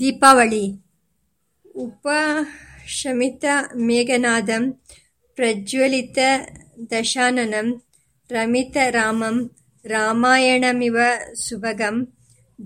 ದೀಪಾವಳಿ. ಉಪಶಮಿತ ಮೇಘನಾದಂ, ಪ್ರಜ್ವಲಿತ ದಶಾನನಂ, ರಮಿತ ರಾಮಂ, ರಾಮಾಯಣಮಿವ ಸುಭಗಂ,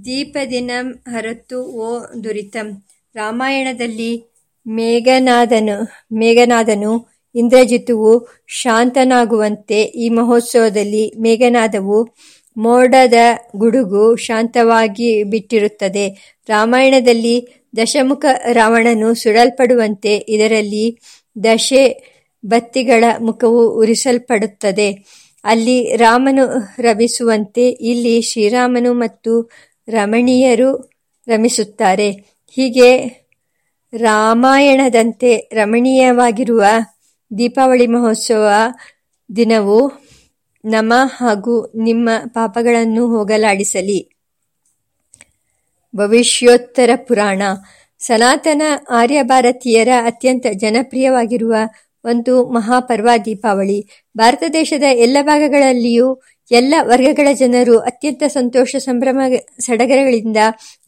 ದೀಪದಿನಂ ಹರತು ಓ ದುರಿತಂ. ರಾಮಾಯಣದಲ್ಲಿ ಮೇಘನಾದನು, ಇಂದ್ರಜಿತುವು ಶಾಂತನಾಗುವಂತೆ ಈ ಮಹೋತ್ಸವದಲ್ಲಿ ಮೇಘನಾದವು ಮೋಡದ ಗುಡುಗು ಶಾಂತವಾಗಿ ಬಿಟ್ಟಿರುತ್ತದೆ. ರಾಮಾಯಣದಲ್ಲಿ ದಶಮುಖ ರಾವಣನು ಸುಡಲ್ಪಡುವಂತೆ ಇದರಲ್ಲಿ ದಶೆ ಬತ್ತಿಗಳ ಮುಖವು ಉರಿಸಲ್ಪಡುತ್ತದೆ. ಅಲ್ಲಿ ರಾಮನು ರಮಿಸುವಂತೆ ಇಲ್ಲಿ ಶ್ರೀರಾಮನು ಮತ್ತು ರಮಣೀಯರು ರಮಿಸುತ್ತಾರೆ. ಹೀಗೆ ರಾಮಾಯಣದಂತೆ ರಮಣೀಯವಾಗಿರುವ ದೀಪಾವಳಿ ಮಹೋತ್ಸವ ದಿನವು ನಮ್ಮ ಹಾಗೂ ನಿಮ್ಮ ಪಾಪಗಳನ್ನು ಹೋಗಲಾಡಿಸಲಿ. ಭವಿಷ್ಯೋತ್ತರ ಪುರಾಣ ಸನಾತನ ಆರ್ಯ ಭಾರತೀಯರ ಅತ್ಯಂತ ಜನಪ್ರಿಯವಾಗಿರುವ ಒಂದು ಮಹಾಪರ್ವ ದೀಪಾವಳಿ. ಭಾರತ ದೇಶದ ಎಲ್ಲ ಭಾಗಗಳಲ್ಲಿಯೂ ಎಲ್ಲ ವರ್ಗಗಳ ಜನರು ಅತ್ಯಂತ ಸಂತೋಷ ಸಂಭ್ರಮ ಸಡಗರಗಳಿಂದ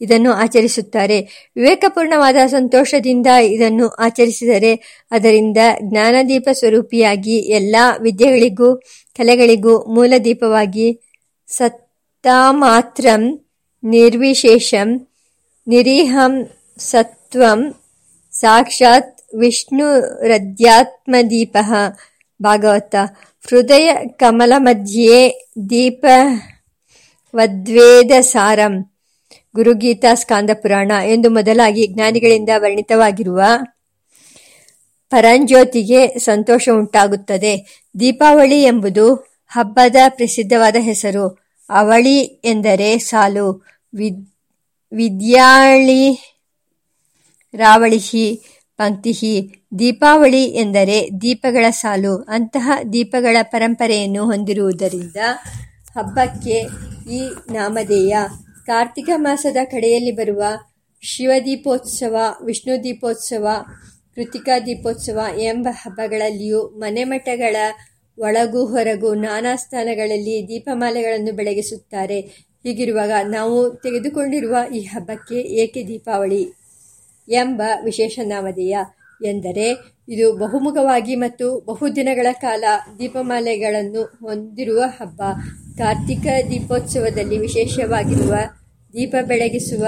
ಇದನ್ನು ಆಚರಿಸುತ್ತಾರೆ. ವಿವೇಕಪೂರ್ಣವಾದ ಸಂತೋಷದಿಂದ ಇದನ್ನು ಆಚರಿಸಿದರೆ ಅದರಿಂದ ಜ್ಞಾನದೀಪ ಸ್ವರೂಪಿಯಾಗಿ ಎಲ್ಲ ವಿದ್ಯೆಗಳಿಗೂ ಕಲೆಗಳಿಗೂ ಮೂಲದೀಪವಾಗಿ ಸತ್ತಾಮಾತ್ರಂ ನಿರ್ವಿಶೇಷಂ ನಿರೀಹಂ ಸತ್ವಂ ಸಾಕ್ಷಾತ್ ವಿಷ್ಣುರದ್ಯಾತ್ಮದೀಪಃ ಭಾಗವತ ಹೃದಯ ಕಮಲಮಧ್ಯೆ ದೀಪವದ್ವೇದಸಾರಂ ಗುರುಗೀತಾ ಸ್ಕಾಂದಪುರಾಣ ಎಂದು ಮೊದಲಾಗಿ ಜ್ಞಾನಿಗಳಿಂದ ವರ್ಣಿತವಾಗಿರುವ ಪರಂಜ್ಯೋತಿಗೆ ಸಂತೋಷ ಉಂಟಾಗುತ್ತದೆ. ದೀಪಾವಳಿ ಎಂಬುದು ಹಬ್ಬದ ಪ್ರಸಿದ್ಧವಾದ ಹೆಸರು. ಅವಳಿ ಎಂದರೆ ಸಾಲು. ವಿದ್ಯಾಳಿ ರಾವಳಿಹಿ ಪಂಕ್ತಿಃ ದೀಪಾವಳಿ ಎಂದರೆ ದೀಪಗಳ ಸಾಲು. ಅಂತಹ ದೀಪಗಳ ಪರಂಪರೆಯನ್ನು ಹೊಂದಿರುವುದರಿಂದ ಹಬ್ಬಕ್ಕೆ ಈ ನಾಮಧೇಯ. ಕಾರ್ತಿಕ ಮಾಸದ ಕಡೆಯಲ್ಲಿ ಬರುವ ಶಿವದೀಪೋತ್ಸವ, ವಿಷ್ಣುದೀಪೋತ್ಸವ, ಕೃತಿಕಾ ದೀಪೋತ್ಸವ ಎಂಬ ಹಬ್ಬಗಳಲ್ಲಿಯೂ ಮನೆಮಠಗಳ ಒಳಗೂ ಹೊರಗೂ ನಾನಾ ಸ್ಥಾನಗಳಲ್ಲಿ ದೀಪಮಾಲೆಗಳನ್ನು ಬೆಳಗಿಸುತ್ತಾರೆ. ಹೀಗಿರುವಾಗ ನಾವು ತೆಗೆದುಕೊಂಡಿರುವ ಈ ಹಬ್ಬಕ್ಕೆ ಏಕೆ ದೀಪಾವಳಿ ಎಂಬ ವಿಶೇಷ ನಾಮಧೇಯ ಎಂದರೆ ಇದು ಬಹುಮುಖವಾಗಿ ಮತ್ತು ಬಹುದಿನಗಳ ಕಾಲ ದೀಪಮಾಲೆಗಳನ್ನು ಹೊಂದಿರುವ ಹಬ್ಬ. ಕಾರ್ತಿಕ ದೀಪೋತ್ಸವದಲ್ಲಿ ವಿಶೇಷವಾಗಿರುವ ದೀಪ ಬೆಳಗಿಸುವ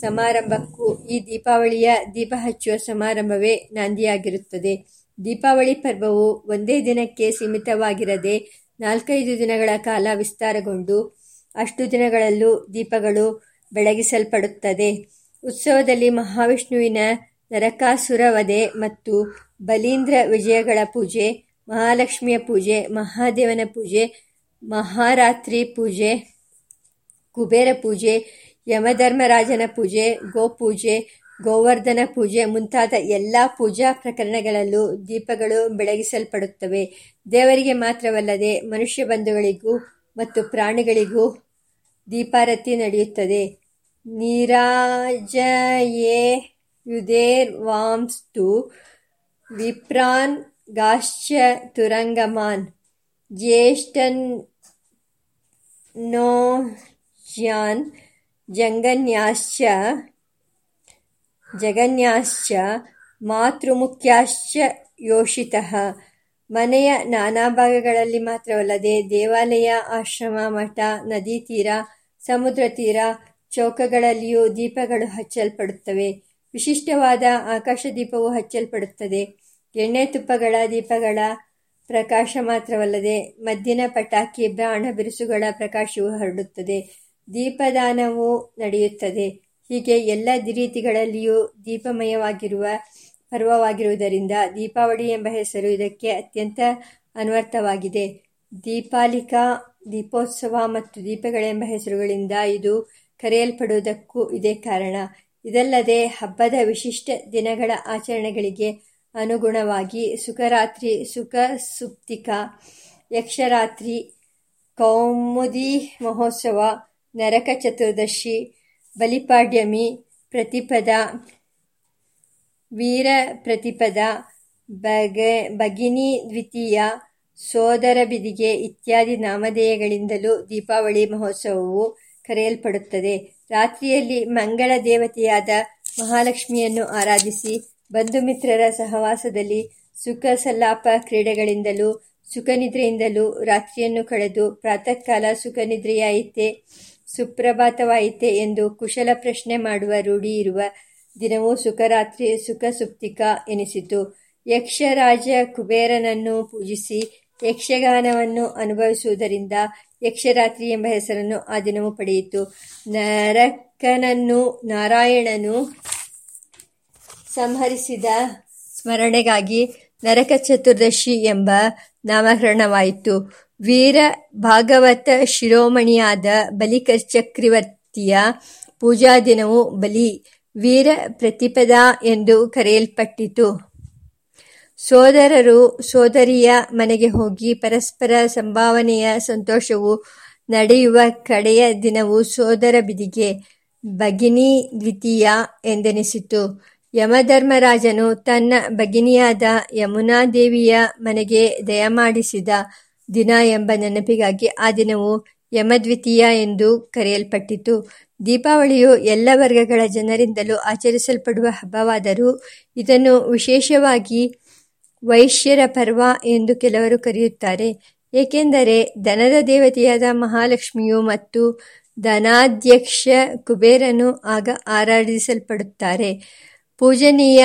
ಸಮಾರಂಭಕ್ಕೂ ಈ ದೀಪಾವಳಿಯ ದೀಪ ಹಚ್ಚುವ ಸಮಾರಂಭವೇ ನಾಂದಿಯಾಗಿರುತ್ತದೆ. ದೀಪಾವಳಿ ಪರ್ವವು ಒಂದೇ ದಿನಕ್ಕೆ ಸೀಮಿತವಾಗಿರದೆ ನಾಲ್ಕೈದು ದಿನಗಳ ಕಾಲ ವಿಸ್ತಾರಗೊಂಡು ಅಷ್ಟು ದಿನಗಳಲ್ಲೂ ದೀಪಗಳು ಬೆಳಗಿಸಲ್ಪಡುತ್ತದೆ. ಉತ್ಸವದಲ್ಲಿ ಮಹಾವಿಷ್ಣುವಿನ ನರಕಾಸುರ ವಧೆ ಮತ್ತು ಬಲೀಂದ್ರ ವಿಜಯಗಳ ಪೂಜೆ, ಮಹಾಲಕ್ಷ್ಮಿಯ ಪೂಜೆ, ಮಹಾದೇವನ ಪೂಜೆ, ಮಹಾರಾತ್ರಿ ಪೂಜೆ, ಕುಬೇರ ಪೂಜೆ, ಯಮಧರ್ಮರಾಜನ ಪೂಜೆ, ಗೋಪೂಜೆ, ಗೋವರ್ಧನ ಪೂಜೆ ಮುಂತಾದ ಎಲ್ಲ ಪೂಜಾ ಪ್ರಕರಣಗಳಲ್ಲೂ ದೀಪಗಳು ಬೆಳಗಿಸಲ್ಪಡುತ್ತವೆ. ದೇವರಿಗೆ ಮಾತ್ರವಲ್ಲದೆ ಮನುಷ್ಯ ಬಂಧುಗಳಿಗೂ ಮತ್ತು ಪ್ರಾಣಿಗಳಿಗೂ ದೀಪಾರತಿ ನಡೆಯುತ್ತದೆ. ನೀರಾಜಯೇಯುರ್ದೇವಾಂಸ್ತು ವಿಪ್ರಾನ್ ಗಾಶ್ಚತುರಂಗಮಾನ್ ಜಂಗನ್ಯಾಶ್ಚ ಜಗನ್ಯಾಶ್ಚ ಮಾತೃಮುಖ್ಯಾಶ್ಚ ಯೋಷಿತಃ ಮನೆಯ ನಾನಾ ಭಾಗಗಳಲ್ಲಿ ಮಾತ್ರವಲ್ಲದೆ ದೇವಾಲಯ, ಆಶ್ರಮ, ಮಠ, ನದಿ ತೀರ ಸಮುದ್ರ ತೀರ ಚೌಕಗಳಲ್ಲಿಯೂ ದೀಪಗಳು ಹಚ್ಚಲ್ಪಡುತ್ತವೆ. ವಿಶಿಷ್ಟವಾದ ಆಕಾಶದೀಪವೂ ಹಚ್ಚಲ್ಪಡುತ್ತದೆ. ಎಣ್ಣೆ ತುಪ್ಪಗಳ ದೀಪಗಳ ಪ್ರಕಾಶ ಮಾತ್ರವಲ್ಲದೆ ಮದ್ದಿನ ಪಟಾಕಿ ಬಾಣ ಬಿರುಸುಗಳ ಪ್ರಕಾಶವು ಹರಡುತ್ತದೆ. ದೀಪದಾನವು ನಡೆಯುತ್ತದೆ. ಹೀಗೆ ಎಲ್ಲ ರೀತಿಗಳಲ್ಲಿಯೂ ದೀಪಮಯವಾಗಿರುವ ಪರ್ವವಾಗಿರುವುದರಿಂದ ದೀಪಾವಳಿ ಎಂಬ ಹೆಸರು ಇದಕ್ಕೆ ಅತ್ಯಂತ ಅನ್ವರ್ಥವಾಗಿದೆ. ದೀಪಾಲಿಕಾ, ದೀಪೋತ್ಸವ ಮತ್ತು ದೀಪಗಳೆಂಬ ಹೆಸರುಗಳಿಂದ ಇದು ಕರೆಯಲ್ಪಡುವುದಕ್ಕೂ ಇದೇ ಕಾರಣ. ಇದಲ್ಲದೆ ಹಬ್ಬದ ವಿಶಿಷ್ಟ ದಿನಗಳ ಆಚರಣೆಗಳಿಗೆ ಅನುಗುಣವಾಗಿ ಸುಖರಾತ್ರಿ, ಸುಖಸುಪ್ತಿಕಾ, ಯಕ್ಷರಾತ್ರಿ, ಕೌಮುದಿ ಮಹೋತ್ಸವ, ನರಕ ಚತುರ್ದಶಿ, ಬಲಿಪಾಡ್ಯಮಿ, ಪ್ರತಿಪದ ವೀರ ಪ್ರತಿಪದ ಬಗ ಭಗಿನಿ ದ್ವಿತೀಯ ಸೋದರ ಬಿದಿಗೆ ಇತ್ಯಾದಿ ನಾಮಧೇಯಗಳಿಂದಲೂ ದೀಪಾವಳಿ ಮಹೋತ್ಸವವು ಕರೆಯಲ್ಪಡುತ್ತದೆ. ರಾತ್ರಿಯಲ್ಲಿ ಮಂಗಳ ದೇವತೆಯಾದ ಮಹಾಲಕ್ಷ್ಮಿಯನ್ನು ಆರಾಧಿಸಿ ಬಂಧು ಮಿತ್ರರ ಸಹವಾಸದಲ್ಲಿ ಸುಖ ಸಲ್ಲಾಪ ಕ್ರೀಡೆಗಳಿಂದಲೂ ಸುಖನಿದ್ರೆಯಿಂದಲೂ ರಾತ್ರಿಯನ್ನು ಕಳೆದು ಪ್ರಾತಃ ಕಾಲ ಸುಖನಿದ್ರೆಯಾಯಿತೆ ಸುಪ್ರಭಾತವಾಯಿತೆ ಎಂದು ಕುಶಲ ಪ್ರಶ್ನೆ ಮಾಡುವ ರೂಢಿ ಇರುವ ದಿನವೂ ಸುಖರಾತ್ರಿ ಸುಖ ಸುಪ್ತಿಕ ಎನಿಸಿತು. ಯಕ್ಷರಾಜ ಕುಬೇರನನ್ನು ಪೂಜಿಸಿ ಯಕ್ಷಗಾನವನ್ನು ಅನುಭವಿಸುವುದರಿಂದ ಯಕ್ಷರಾತ್ರಿ ಎಂಬ ಹೆಸರನ್ನು ಆ ದಿನವೂ ಪಡೆಯಿತು. ನರಕನನ್ನು, ನಾರಾಯಣನು ಸಂಹರಿಸಿದ ಸ್ಮರಣೆಗಾಗಿ ನರಕ ಚತುರ್ದಶಿ ಎಂಬ ನಾಮಕರಣವಾಯಿತು ವೀರ ಭಾಗವತ ಶಿರೋಮಣಿಯಾದ ಬಲಿಚಕ್ರವರ್ತಿಯ ಪೂಜಾ ದಿನವು ಬಲಿ ವೀರ ಪ್ರತಿಪದ ಎಂದು ಕರೆಯಲ್ಪಟ್ಟಿತು. ಸೋದರರು, ಸೋದರಿಯ ಮನೆಗೆ ಹೋಗಿ ಪರಸ್ಪರ ಸಂಭಾವನೆಯ ಸಂತೋಷವು ನಡೆಯುವ ಕಡೆಯ ದಿನವು ಸೋದರ ಬಿದಿಗೆ ಭಗಿನಿ ದ್ವಿತೀಯ ಎಂದೆನಿಸಿತು. ಯಮಧರ್ಮರಾಜನು ತನ್ನ ಭಗಿನಿಯಾದ ಯಮುನಾದೇವಿಯ ಮನೆಗೆ ದಯಮಾಡಿಸಿದ ದಿನ ಎಂಬ ನೆನಪಿಗಾಗಿ ಆ ದಿನವು ಯಮದ್ವಿತೀಯ ಎಂದು ಕರೆಯಲ್ಪಟ್ಟಿತು. ದೀಪಾವಳಿಯು ಎಲ್ಲ ವರ್ಗಗಳ ಜನರಿಂದಲೂ ಆಚರಿಸಲ್ಪಡುವ ಹಬ್ಬವಾದರೂ ಇದನ್ನು ವಿಶೇಷವಾಗಿ ವೈಶ್ಯರ ಪರ್ವ ಎಂದು ಕೆಲವರು ಕರೆಯುತ್ತಾರೆ. ಏಕೆಂದರೆ ದನದ ದೇವತೆಯಾದ ಮಹಾಲಕ್ಷ್ಮಿಯು ಮತ್ತು ಧನಾಧ್ಯಕ್ಷ ಕುಬೇರನು ಆಗ ಆರಾಧಿಸಲ್ಪಡುತ್ತಾರೆ. ಪೂಜನೀಯ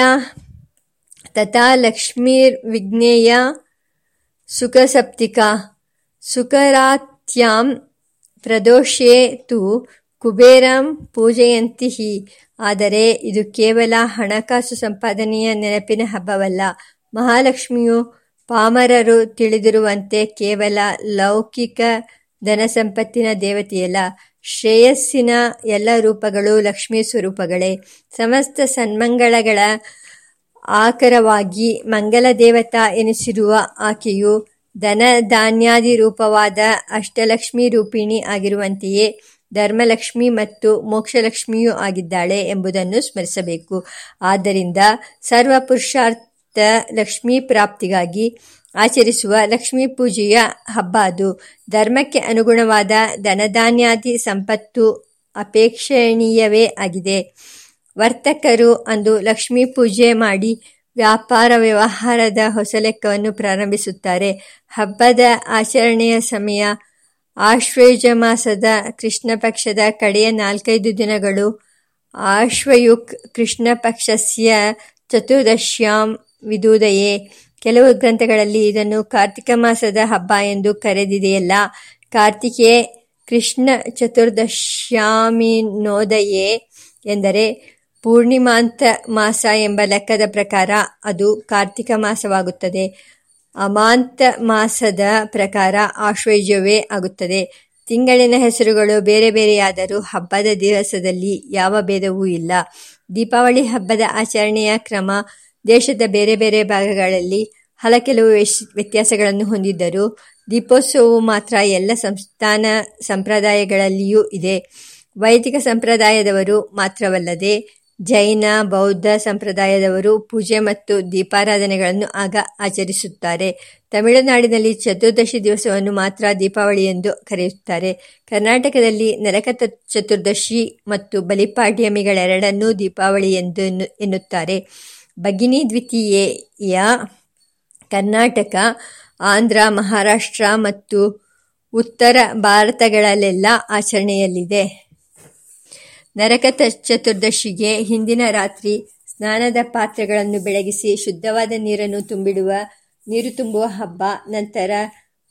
ತಥಾ ಲಕ್ಷ್ಮೀರ್ವಿಜ್ಞೇಯ ಸುಖಸಪ್ತಿಕಾ ಸುಖರಾತ್ಯಾಂ ಪ್ರದೋಷೇ ತು ಕುಬೇರಂ ಪೂಜೆಯಂತಿ ಆದರೆ ಇದು ಕೇವಲ ಹಣಕಾಸು ಸಂಪಾದನೆಯ ನೆನಪಿನ ಹಬ್ಬವಲ್ಲ. ಮಹಾಲಕ್ಷ್ಮಿಯು ಪಾಮರರು ತಿಳಿದಿರುವಂತೆ ಕೇವಲ ಲೌಕಿಕ ಧನಸಂಪತ್ತಿನ ದೇವತೆಯಲ್ಲ, ಶ್ರೇಯಸ್ಸಿನ ಎಲ್ಲ ರೂಪಗಳು ಲಕ್ಷ್ಮೀ ಸ್ವರೂಪಗಳೇ. ಸಮಸ್ತ ಸನ್ಮಂಗಳಗಳ ಆಕರವಾಗಿ ಮಂಗಲ ದೇವತಾ ಎನಿಸಿರುವ ಆಕೆಯು ಧನಧಾನ್ಯಾದಿ ರೂಪವಾದ ಅಷ್ಟಲಕ್ಷ್ಮಿ ರೂಪಿಣಿ ಆಗಿರುವಂತೆಯೇ ಧರ್ಮಲಕ್ಷ್ಮಿ ಮತ್ತು ಮೋಕ್ಷಲಕ್ಷ್ಮಿಯೂ ಆಗಿದ್ದಾಳೆ ಎಂಬುದನ್ನು ಸ್ಮರಿಸಬೇಕು. ಆದ್ದರಿಂದ ಸರ್ವ ಪುರುಷಾರ್ಥ ಲಕ್ಷ್ಮೀ ಪ್ರಾಪ್ತಿಗಾಗಿ ಆಚರಿಸುವ ಲಕ್ಷ್ಮೀ ಪೂಜೆಯ ಹಬ್ಬ ಅದು. ಧರ್ಮಕ್ಕೆ ಅನುಗುಣವಾದ ಧನಧಾನ್ಯಾದಿ ಸಂಪತ್ತು ಅಪೇಕ್ಷಣೀಯವೇ ಆಗಿದೆ. ವರ್ತಕರು ಅಂದು ಲಕ್ಷ್ಮೀ ಪೂಜೆ ಮಾಡಿ ವ್ಯಾಪಾರ ವ್ಯವಹಾರದ ಹೊಸ ಲೆಕ್ಕವನ್ನು ಪ್ರಾರಂಭಿಸುತ್ತಾರೆ. ಹಬ್ಬದ ಆಚರಣೆಯ ಸಮಯ ಆಶ್ವಯುಜ ಮಾಸದ ಕೃಷ್ಣ ಪಕ್ಷದ ಕಡೆಯ ನಾಲ್ಕೈದು ದಿನಗಳು. ಆಶ್ವಯುಕ್ ಕೃಷ್ಣ ಪಕ್ಷಸ್ಯ ಚತುರ್ದಶ್ಯಾಂ ವಿದುದಯೇ? ಕೆಲವು ಗ್ರಂಥಗಳಲ್ಲಿ ಇದನ್ನು ಕಾರ್ತಿಕ ಮಾಸದ ಹಬ್ಬ ಎಂದು ಕರೆದಿದೆಯಲ್ಲ. ಕಾರ್ತಿಕೆ ಕೃಷ್ಣ ಚತುರ್ದಶ್ಯಾಮಿನೋದಯೇ ಎಂದರೆ ಪೂರ್ಣಿಮಾಂತ ಮಾಸ ಎಂಬ ಲೆಕ್ಕದ ಪ್ರಕಾರ ಅದು ಕಾರ್ತಿಕ ಮಾಸವಾಗುತ್ತದೆ. ಅಮಾಂತ ಮಾಸದ ಪ್ರಕಾರ ಆಶ್ವಯುಜವೇ ಆಗುತ್ತದೆ. ತಿಂಗಳಿನ ಹೆಸರುಗಳು ಬೇರೆ ಬೇರೆಯಾದರೂ ಹಬ್ಬದ ದಿವಸದಲ್ಲಿ ಯಾವ ಭೇದವೂ ಇಲ್ಲ. ದೀಪಾವಳಿ ಹಬ್ಬದ ಆಚರಣೆಯ ಕ್ರಮ ದೇಶದ ಬೇರೆ ಬೇರೆ ಭಾಗಗಳಲ್ಲಿ ಹಲ ಕೆಲವು ವ್ಯತ್ಯಾಸಗಳನ್ನು ಹೊಂದಿದ್ದರೂ ದೀಪೋತ್ಸವವು ಮಾತ್ರ ಎಲ್ಲ ಸಂಸ್ಥಾನ ಸಂಪ್ರದಾಯಗಳಲ್ಲಿಯೂ ಇದೆ. ವೈದಿಕ ಸಂಪ್ರದಾಯದವರು ಮಾತ್ರವಲ್ಲದೆ ಜೈನ, ಬೌದ್ಧ ಸಂಪ್ರದಾಯದವರು ಪೂಜೆ ಮತ್ತು ದೀಪಾರಾಧನೆಗಳನ್ನು ಆಗ ಆಚರಿಸುತ್ತಾರೆ. ತಮಿಳುನಾಡಿನಲ್ಲಿ ಚತುರ್ದಶಿ ದಿವಸವನ್ನು ಮಾತ್ರ ದೀಪಾವಳಿ ಎಂದು ಕರೆಯುತ್ತಾರೆ. ಕರ್ನಾಟಕದಲ್ಲಿ ನರಕ ಚತುರ್ದಶಿ ಮತ್ತು ಬಲಿಪಾಡ್ಯಮಿಗಳೆರಡನ್ನೂ ದೀಪಾವಳಿ ಎಂದು ಎನ್ನುತ್ತಾರೆ. ಭಗಿನಿ ದ್ವಿತೀಯ ಕರ್ನಾಟಕ, ಆಂಧ್ರ, ಮಹಾರಾಷ್ಟ್ರ ಮತ್ತು ಉತ್ತರ ಭಾರತಗಳಲ್ಲೆಲ್ಲ ಆಚರಣೆಯಲ್ಲಿದೆ. ನರಕ ಚತುರ್ದಶಿಗೆ ಹಿಂದಿನ ರಾತ್ರಿ ಸ್ನಾನದ ಪಾತ್ರೆಗಳನ್ನು ಬೆಳಗಿಸಿ ಶುದ್ಧವಾದ ನೀರನ್ನು ತುಂಬಿಡುವ, ನೀರು ತುಂಬುವ ಹಬ್ಬ, ನಂತರ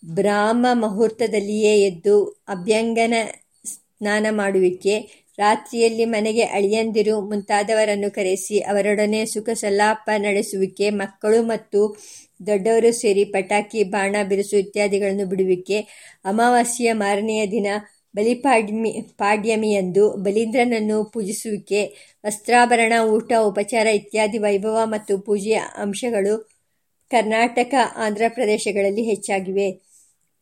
ಬ್ರಾಹ್ಮ ಮುಹೂರ್ತದಲ್ಲಿಯೇ ಎದ್ದು ಅಭ್ಯಂಗನ ಸ್ನಾನ ಮಾಡುವಿಕೆ ರಾತ್ರಿಯಲ್ಲಿ ಮನೆಗೆ ಅಳಿಯಂದಿರು ಮುಂತಾದವರನ್ನು ಕರೆಸಿ ಅವರೊಡನೆ ಸುಖ ಸಲ್ಲಾಪ ನಡೆಸುವಿಕೆ, ಮಕ್ಕಳು ಮತ್ತು ದೊಡ್ಡವರು ಸೇರಿ ಪಟಾಕಿ, ಬಾಣ, ಬಿರುಸು ಇತ್ಯಾದಿಗಳನ್ನು ಬಿಡುವಿಕೆ, ಅಮಾವಾಸ್ಯೆಯ ಮಾರನೆಯ ದಿನ ಬಲಿಪಾಡ್ಯಮಿ ಪಾಡ್ಯಮಿಯಂದು ಬಲೀಂದ್ರನನ್ನು ಪೂಜಿಸುವಿಕೆ, ವಸ್ತ್ರಾಭರಣ, ಊಟ, ಉಪಚಾರ ಇತ್ಯಾದಿ ವೈಭವ ಮತ್ತು ಪೂಜೆಯ ಅಂಶಗಳು ಕರ್ನಾಟಕ, ಆಂಧ್ರ ಪ್ರದೇಶಗಳಲ್ಲಿ ಹೆಚ್ಚಾಗಿವೆ.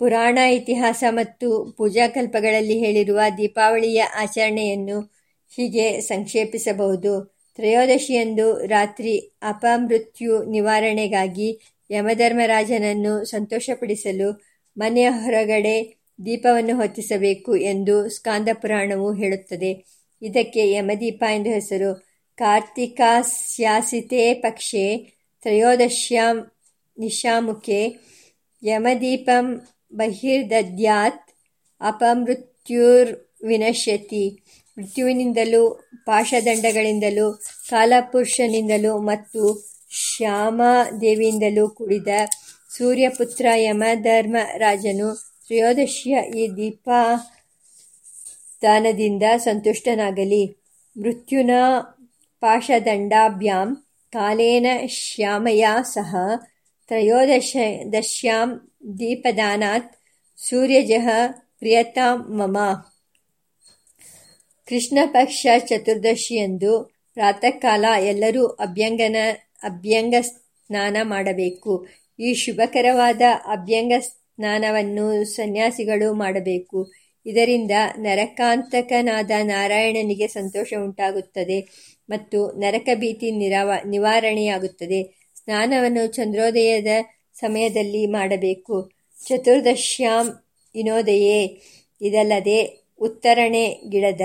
ಪುರಾಣ, ಇತಿಹಾಸ ಮತ್ತು ಪೂಜಾಕಲ್ಪಗಳಲ್ಲಿ ಹೇಳಿರುವ ದೀಪಾವಳಿಯ ಆಚರಣೆಯನ್ನು ಹೀಗೆ ಸಂಕ್ಷೇಪಿಸಬಹುದು. ತ್ರಯೋದಶಿಯಂದು ರಾತ್ರಿ ಅಪಮೃತ್ಯು ನಿವಾರಣೆಗಾಗಿ ಯಮಧರ್ಮರಾಜನನ್ನು ಸಂತೋಷಪಡಿಸಲು ಮನೆಯ ಹೊರಗಡೆ ದೀಪವನ್ನು ಹೊತ್ತಿಸಬೇಕು ಎಂದು ಸ್ಕಾಂದ ಪುರಾಣವು ಹೇಳುತ್ತದೆ. ಇದಕ್ಕೆ ಯಮದೀಪ ಎಂದು ಹೆಸರು. ಕಾರ್ತಿಕಾಸ್ಯಾಸಿತೇ ಪಕ್ಷೆ ತ್ರಯೋದಶ್ಯಾಂ ನಿಶಾಮುಖೆ ಯಮದೀಪಂ ಬಹಿರ್ದದ್ಯಾತ್ ಅಪಮೃತ್ಯುರ್ ವಿನಶ್ಯತಿ ಮೃತ್ಯುವಿನಿಂದಲೂ, ಪಾಶದಂಡಗಳಿಂದಲೂ, ಕಾಲಪುರುಷನಿಂದಲೂ ಮತ್ತು ಶ್ಯಾಮಾದೇವಿಯಿಂದಲೂ ಕೂಡಿದ ಸೂರ್ಯಪುತ್ರ ಯಮಧರ್ಮ ರಾಜನು ತ್ರಯೋದಶಿಯ ಈ ದೀಪ ದಾನದಿಂದ ಸಂತುಷ್ಟನಾಗಲಿ. ಮೃತ್ಯುನ ಪಾಶದಂಡಾಭ್ಯಾಂ ಕಾಲೇನ ಶ್ಯಾಮಯ ಸಹ ತ್ರಯೋದಶ ದಶ್ಯಾಂ ದೀಪದಾನಾತ್ ಸೂರ್ಯಜಃ ಪ್ರಿಯತಾಂ ಮಮ. ಕೃಷ್ಣ ಪಕ್ಷ ಚತುರ್ದಶಿಯಂದು ಪ್ರಾತಃಕಾಲ ಎಲ್ಲರೂ ಅಭ್ಯಂಗನ ಅಭ್ಯಂಗ ಸ್ನಾನ ಮಾಡಬೇಕು. ಈ ಶುಭಕರವಾದ ಅಭ್ಯಂಗ ಸ್ನಾನವನ್ನು ಸನ್ಯಾಸಿಗಳು ಮಾಡಬೇಕು. ಇದರಿಂದ ನರಕಾಂತಕನಾದ ನಾರಾಯಣನಿಗೆ ಸಂತೋಷ ಉಂಟಾಗುತ್ತದೆ ಮತ್ತು ನರಕ ಭೀತಿ ನಿರಾವ, ನಿವಾರಣೆಯಾಗುತ್ತದೆ. ಸ್ನಾನವನ್ನು ಚಂದ್ರೋದಯದ ಸಮಯದಲ್ಲಿ ಮಾಡಬೇಕು. ಚತುರ್ದಶ್ಯಾಂ ವಿನೋದಯೇ, ಇದಲ್ಲದೆ ಉತ್ತರಣೆ ಗಿಡದ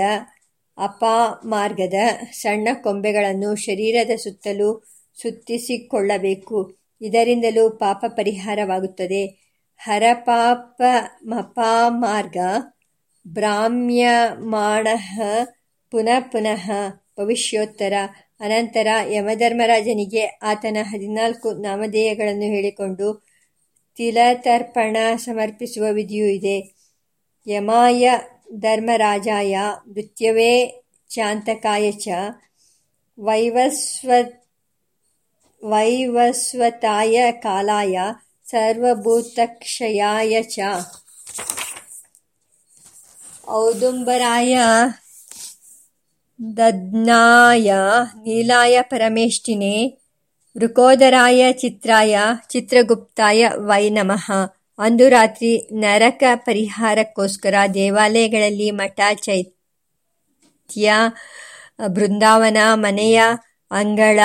ಅಪಮಾರ್ಗದ ಸಣ್ಣ ಕೊಂಬೆಗಳನ್ನು ಶರೀರದ ಸುತ್ತಲೂ ಸುತ್ತಿಸಿಕೊಳ್ಳಬೇಕು. ಇದರಿಂದಲೂ ಪಾಪ ಪರಿಹಾರವಾಗುತ್ತದೆ. ಹರಪಾಪ ಮಪಾಮಾರ್ಗ ಭ್ರಾಮ್ಯಮಾಣ ಪುನಃ ಪುನಃ ಭವಿಷ್ಯೋತ್ತರ. ಅನಂತರ ಯಮಧರ್ಮರಾಜನಿಗೆ ಆತನ ಹದಿನಾಲ್ಕು ನಾಮಧೇಯಗಳನ್ನು ಹೇಳಿಕೊಂಡು, ತಿಲತರ್ಪಣ ಸಮರ್ಪಿಸುವ ವಿಧಿಯೂ ಇದೆ. ಯಮಾಯ ಧರ್ಮರಾಜಾಯ ಮೃತ್ಯವೇ ಚಾಂತಕಾಯ ಚ ವೈವಸ್ವ ವೈವಸ್ವತಾಯ ಕಾಲಾಯ ಸರ್ವಭೂತಕ್ಷಯಾಯ ಚ. ಔದುಂಬರಾಯ ದದ್ನಾಯ ನೀಲಾಯ ಪರಮೇಷ್ಠಿನೇ ವೃಕೋದರಾಯ ಚಿತ್ರಾಯ ಚಿತ್ರಗುಪ್ತಾಯ ವೈ ನಮಃ. ಅಂದು ರಾತ್ರಿ ನರಕ ಪರಿಹಾರಕ್ಕೋಸ್ಕರ ದೇವಾಲಯಗಳಲ್ಲಿ ಮಠ ಚೈತ್ಯ, ಬೃಂದಾವನ, ಮನೆಯ ಅಂಗಳ,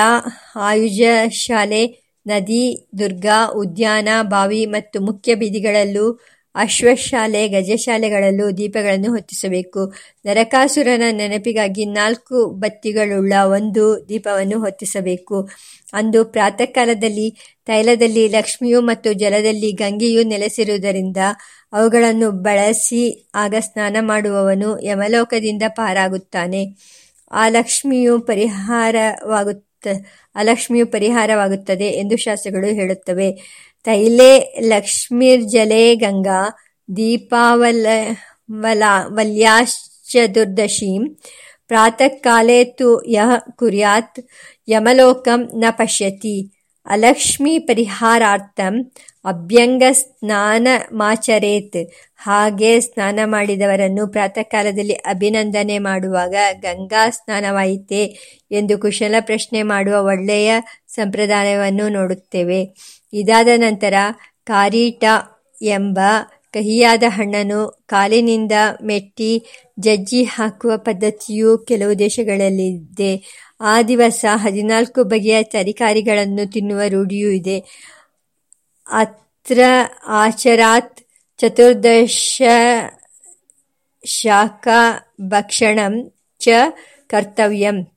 ಆಯುಜ ಶಾಲೆ, ನದಿ, ದುರ್ಗ, ಉದ್ಯಾನ, ಬಾವಿ ಮತ್ತು ಮುಖ್ಯ ಬೀದಿಗಳಲ್ಲೂ ಅಶ್ವಶಾಲೆ, ಗಜಶಾಲೆಗಳಲ್ಲೂ ದೀಪಗಳನ್ನು ಹೊತ್ತಿಸಬೇಕು. ನರಕಾಸುರನ ನೆನಪಿಗಾಗಿ ನಾಲ್ಕು ಬತ್ತಿಗಳುಳ್ಳ ಒಂದು ದೀಪವನ್ನು ಹೊತ್ತಿಸಬೇಕು. ಅಂದು ಪ್ರಾತಃಕಾಲದಲ್ಲಿ ತೈಲದಲ್ಲಿ ಲಕ್ಷ್ಮಿಯು ಮತ್ತು ಜಲದಲ್ಲಿ ಗಂಗೆಯು ನೆಲೆಸಿರುವುದರಿಂದ ಅವುಗಳನ್ನು ಬಳಸಿ ಆಗ ಸ್ನಾನ ಮಾಡುವವನು ಯಮಲೋಕದಿಂದ ಪಾರಾಗುತ್ತಾನೆ. ಆ ಲಕ್ಷ್ಮಿಯು ಪರಿಹಾರವಾಗುತ್ತ ಅಲಕ್ಷ್ಮಿಯು ಪರಿಹಾರವಾಗುತ್ತದೆ ಎಂದು ಶಾಸ್ತ್ರಗಳು ಹೇಳುತ್ತವೆ. ತೈಲೇ ಲಕ್ಷ್ಮೀರ್ಜಲೆ ಗಂಗಾ ಯಹ ಕುರ್ಯಾತ್, ಯಮಲೋಕಂ ನ ಪಶ್ಯತಿ. ಅಲಕ್ಷ್ಮಿ ಪರಿಹಾರಾರ್ಥಂ ಅಭ್ಯಂಗ ಸ್ನಾನ ಮಾಚರೇತ್. ಹಾಗೆ ಸ್ನಾನ ಮಾಡಿದವರನ್ನು ಪ್ರಾತಃ ಕಾಲದಲ್ಲಿ ಅಭಿನಂದನೆ ಮಾಡುವಾಗ ಗಂಗಾ ಸ್ನಾನವಾಯಿತೆ ಎಂದು ಕುಶಲ ಪ್ರಶ್ನೆ ಮಾಡುವ ಒಳ್ಳೆಯ ಸಂಪ್ರದಾಯವನ್ನು ನೋಡುತ್ತೇವೆ. ಇದಾದ ನಂತರ ಕಾರೀಟ ಎಂಬ ಕಹಿಯಾದ ಹಣ್ಣನ್ನು ಕಾಲಿನಿಂದ ಮೆಟ್ಟಿ ಜಜ್ಜಿ ಹಾಕುವ ಪದ್ಧತಿಯು ಕೆಲವು ದೇಶಗಳಲ್ಲಿದೆ. ಆ ದಿವಸ ಹದಿನಾಲ್ಕು ಬಗೆಯ ತರಕಾರಿಗಳನ್ನು ತಿನ್ನುವ ರೂಢಿಯೂ ಇದೆ. ಅತ್ರ ಆಚರಾತ್ ಚತುರ್ದಶ ಭಕ್ಷಣಂ ಚ ಕರ್ತವ್ಯಂ.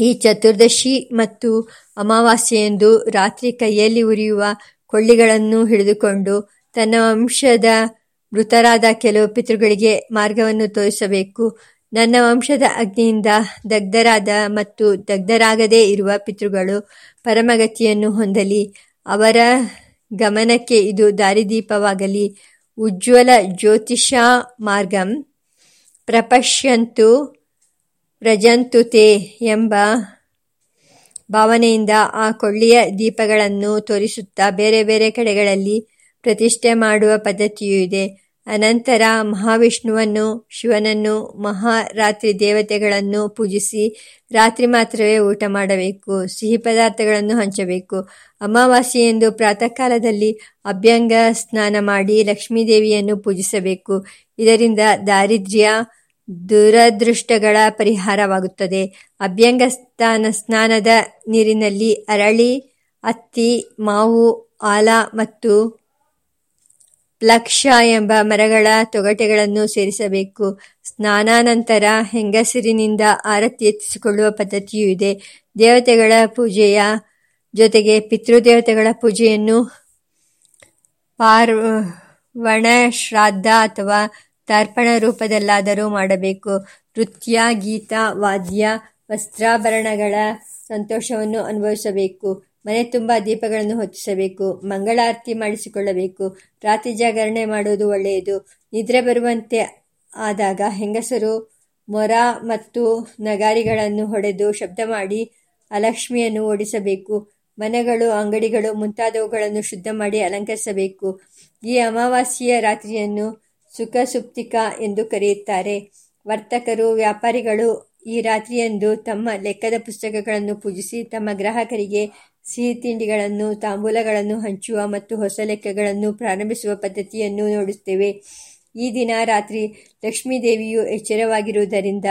ಈ ಚತುರ್ದಶಿ ಮತ್ತು ಅಮಾವಾಸ್ಯೆಯೆಂದು ರಾತ್ರಿ ಕೈಯಲ್ಲಿ ಉರಿಯುವ ಕೊಳ್ಳಿಗಳನ್ನು ಹಿಡಿದುಕೊಂಡು ತನ್ನ ವಂಶದ ಮೃತರಾದ ಕೆಲವು ಪಿತೃಗಳಿಗೆ ಮಾರ್ಗವನ್ನು ತೋರಿಸಬೇಕು. ನನ್ನ ವಂಶದ ಅಗ್ನಿಯಿಂದ ದಗ್ಧರಾದ ಮತ್ತು ದಗ್ಧರಾಗದೇ ಇರುವ ಪಿತೃಗಳು ಪರಮಗತಿಯನ್ನು ಹೊಂದಲಿ. ಅವರ ಗಮನಕ್ಕೆ ಇದು ದಾರಿದೀಪವಾಗಲಿ. ಉಜ್ವಲ ಜ್ಯೋತಿಷ ಮಾರ್ಗಂ ಪ್ರಪಶ್ಯಂತು ವ್ರಜಂತುತೆ ಎಂಬ ಭಾವನೆಯಿಂದ ಆ ಕೊಳ್ಳಿಯ ದೀಪಗಳನ್ನು ತೋರಿಸುತ್ತಾ ಬೇರೆ ಬೇರೆ ಕಡೆಗಳಲ್ಲಿ ಪ್ರತಿಷ್ಠೆ ಮಾಡುವ ಪದ್ಧತಿಯೂ ಇದೆ. ಅನಂತರ ಮಹಾವಿಷ್ಣುವನ್ನು, ಶಿವನನ್ನು, ಮಹಾರಾತ್ರಿ ದೇವತೆಗಳನ್ನು ಪೂಜಿಸಿ ರಾತ್ರಿ ಮಾತ್ರವೇ ಊಟ ಮಾಡಬೇಕು, ಸಿಹಿ ಪದಾರ್ಥಗಳನ್ನು ಹಂಚಬೇಕು. ಅಮಾವಾಸ್ಯೆಯೆಂದು ಪ್ರಾತಃ ಕಾಲದಲ್ಲಿ ಅಭ್ಯಂಗ ಸ್ನಾನ ಮಾಡಿ ಲಕ್ಷ್ಮೀದೇವಿಯನ್ನು ಪೂಜಿಸಬೇಕು. ಇದರಿಂದ ದಾರಿದ್ರ್ಯ ದುರದೃಷ್ಟಗಳ ಪರಿಹಾರವಾಗುತ್ತದೆ. ಅಭ್ಯಂಗ ಸ್ನಾನ ಸ್ನಾನದ ನೀರಿನಲ್ಲಿ ಅರಳಿ, ಅತ್ತಿ, ಮಾವು, ಆಲ ಮತ್ತು ಪ್ಲಕ್ಷ ಎಂಬ ಮರಗಳ ತೊಗಟೆಗಳನ್ನು ಸೇರಿಸಬೇಕು. ಸ್ನಾನಾನಂತರ ಹೆಂಗಸರಿನಿಂದ ಆರತಿ ಎತ್ತಿಸಿಕೊಳ್ಳುವ ಪದ್ಧತಿಯೂ ಇದೆ. ದೇವತೆಗಳ ಪೂಜೆಯ ಜೊತೆಗೆ ಪಿತೃದೇವತೆಗಳ ಪೂಜೆಯನ್ನು ಪಾರ್ವಣ ಶ್ರಾದ್ದ ಅಥವಾ ತರ್ಪಣ ರೂಪದಲ್ಲಾದರೂ ಮಾಡಬೇಕು. ನೃತ್ಯ ಗೀತ, ವಾದ್ಯ, ವಸ್ತ್ರಾಭರಣಗಳ ಸಂತೋಷವನ್ನು ಅನುಭವಿಸಬೇಕು. ಮನೆ ತುಂಬ ದೀಪಗಳನ್ನು ಹೊತ್ತಿಸಬೇಕು. ಮಂಗಳಾರತಿ ಮಾಡಿಸಿಕೊಳ್ಳಬೇಕು. ರಾತ್ರಿ ಜಾಗರಣೆ ಮಾಡುವುದು ಒಳ್ಳೆಯದು. ನಿದ್ರೆ ಬರುವಂತೆ ಆದಾಗ ಹೆಂಗಸರು ಮೊರ ಮತ್ತು ನಗಾರಿಗಳನ್ನು ಹೊಡೆದು ಶಬ್ದ ಮಾಡಿ ಅಲಕ್ಷ್ಮಿಯನ್ನು ಓಡಿಸಬೇಕು. ಮನೆಗಳು, ಅಂಗಡಿಗಳು ಮುಂತಾದವುಗಳನ್ನು ಶುದ್ಧ ಮಾಡಿ ಅಲಂಕರಿಸಬೇಕು. ಈ ಅಮಾವಾಸ್ಯೆಯ ರಾತ್ರಿಯನ್ನು ಸುಖಸುಪ್ತಿಕ ಎಂದು ಕರೆಯುತ್ತಾರೆ. ವರ್ತಕರು, ವ್ಯಾಪಾರಿಗಳು ಈ ರಾತ್ರಿಯಂದು ತಮ್ಮ ಲೆಕ್ಕದ ಪುಸ್ತಕಗಳನ್ನು ಪೂಜಿಸಿ ತಮ್ಮ ಗ್ರಾಹಕರಿಗೆ ಸಿಹಿ ತಿಂಡಿಗಳನ್ನು, ತಾಂಬೂಲಗಳನ್ನು ಹಂಚುವ ಮತ್ತು ಹೊಸ ಲೆಕ್ಕಗಳನ್ನು ಪ್ರಾರಂಭಿಸುವ ಪದ್ಧತಿಯನ್ನು ನೋಡುತ್ತೇವೆ. ಈ ದಿನ ರಾತ್ರಿ ಲಕ್ಷ್ಮೀದೇವಿಯು ಎಚ್ಚರವಾಗಿರುವುದರಿಂದ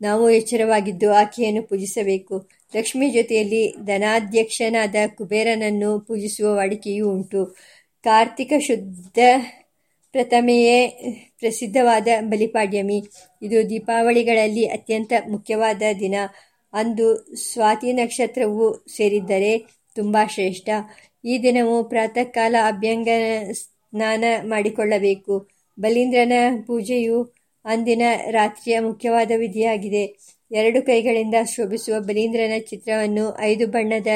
ನಾವು ಎಚ್ಚರವಾಗಿದ್ದು ಆಕೆಯನ್ನು ಪೂಜಿಸಬೇಕು. ಲಕ್ಷ್ಮಿ ಜೊತೆಯಲ್ಲಿ ಧನಾಧ್ಯಕ್ಷನಾದ ಕುಬೇರನನ್ನು ಪೂಜಿಸುವ ವಾಡಿಕೆಯೂ ಉಂಟು. ಕಾರ್ತಿಕ ಶುದ್ಧ ಪ್ರಥಮೆಯೇ ಪ್ರಸಿದ್ಧವಾದ ಬಲಿಪಾಡ್ಯಮಿ. ಇದು ದೀಪಾವಳಿಗಳಲ್ಲಿ ಅತ್ಯಂತ ಮುಖ್ಯವಾದ ದಿನ. ಅಂದು ಸ್ವಾತಿ ನಕ್ಷತ್ರವು ಸೇರಿದ್ದರೆ ತುಂಬ ಶ್ರೇಷ್ಠ. ಈ ದಿನವು ಪ್ರಾತಃ ಕಾಲ ಅಭ್ಯಂಗ ಸ್ನಾನ ಮಾಡಿಕೊಳ್ಳಬೇಕು. ಬಲೀಂದ್ರನ ಪೂಜೆಯು ಅಂದಿನ ರಾತ್ರಿಯ ಮುಖ್ಯವಾದ ವಿಧಿಯಾಗಿದೆ. ಎರಡು ಕೈಗಳಿಂದ ಶೋಭಿಸುವ ಬಲೀಂದ್ರನ ಚಿತ್ರವನ್ನು ಐದು ಬಣ್ಣದ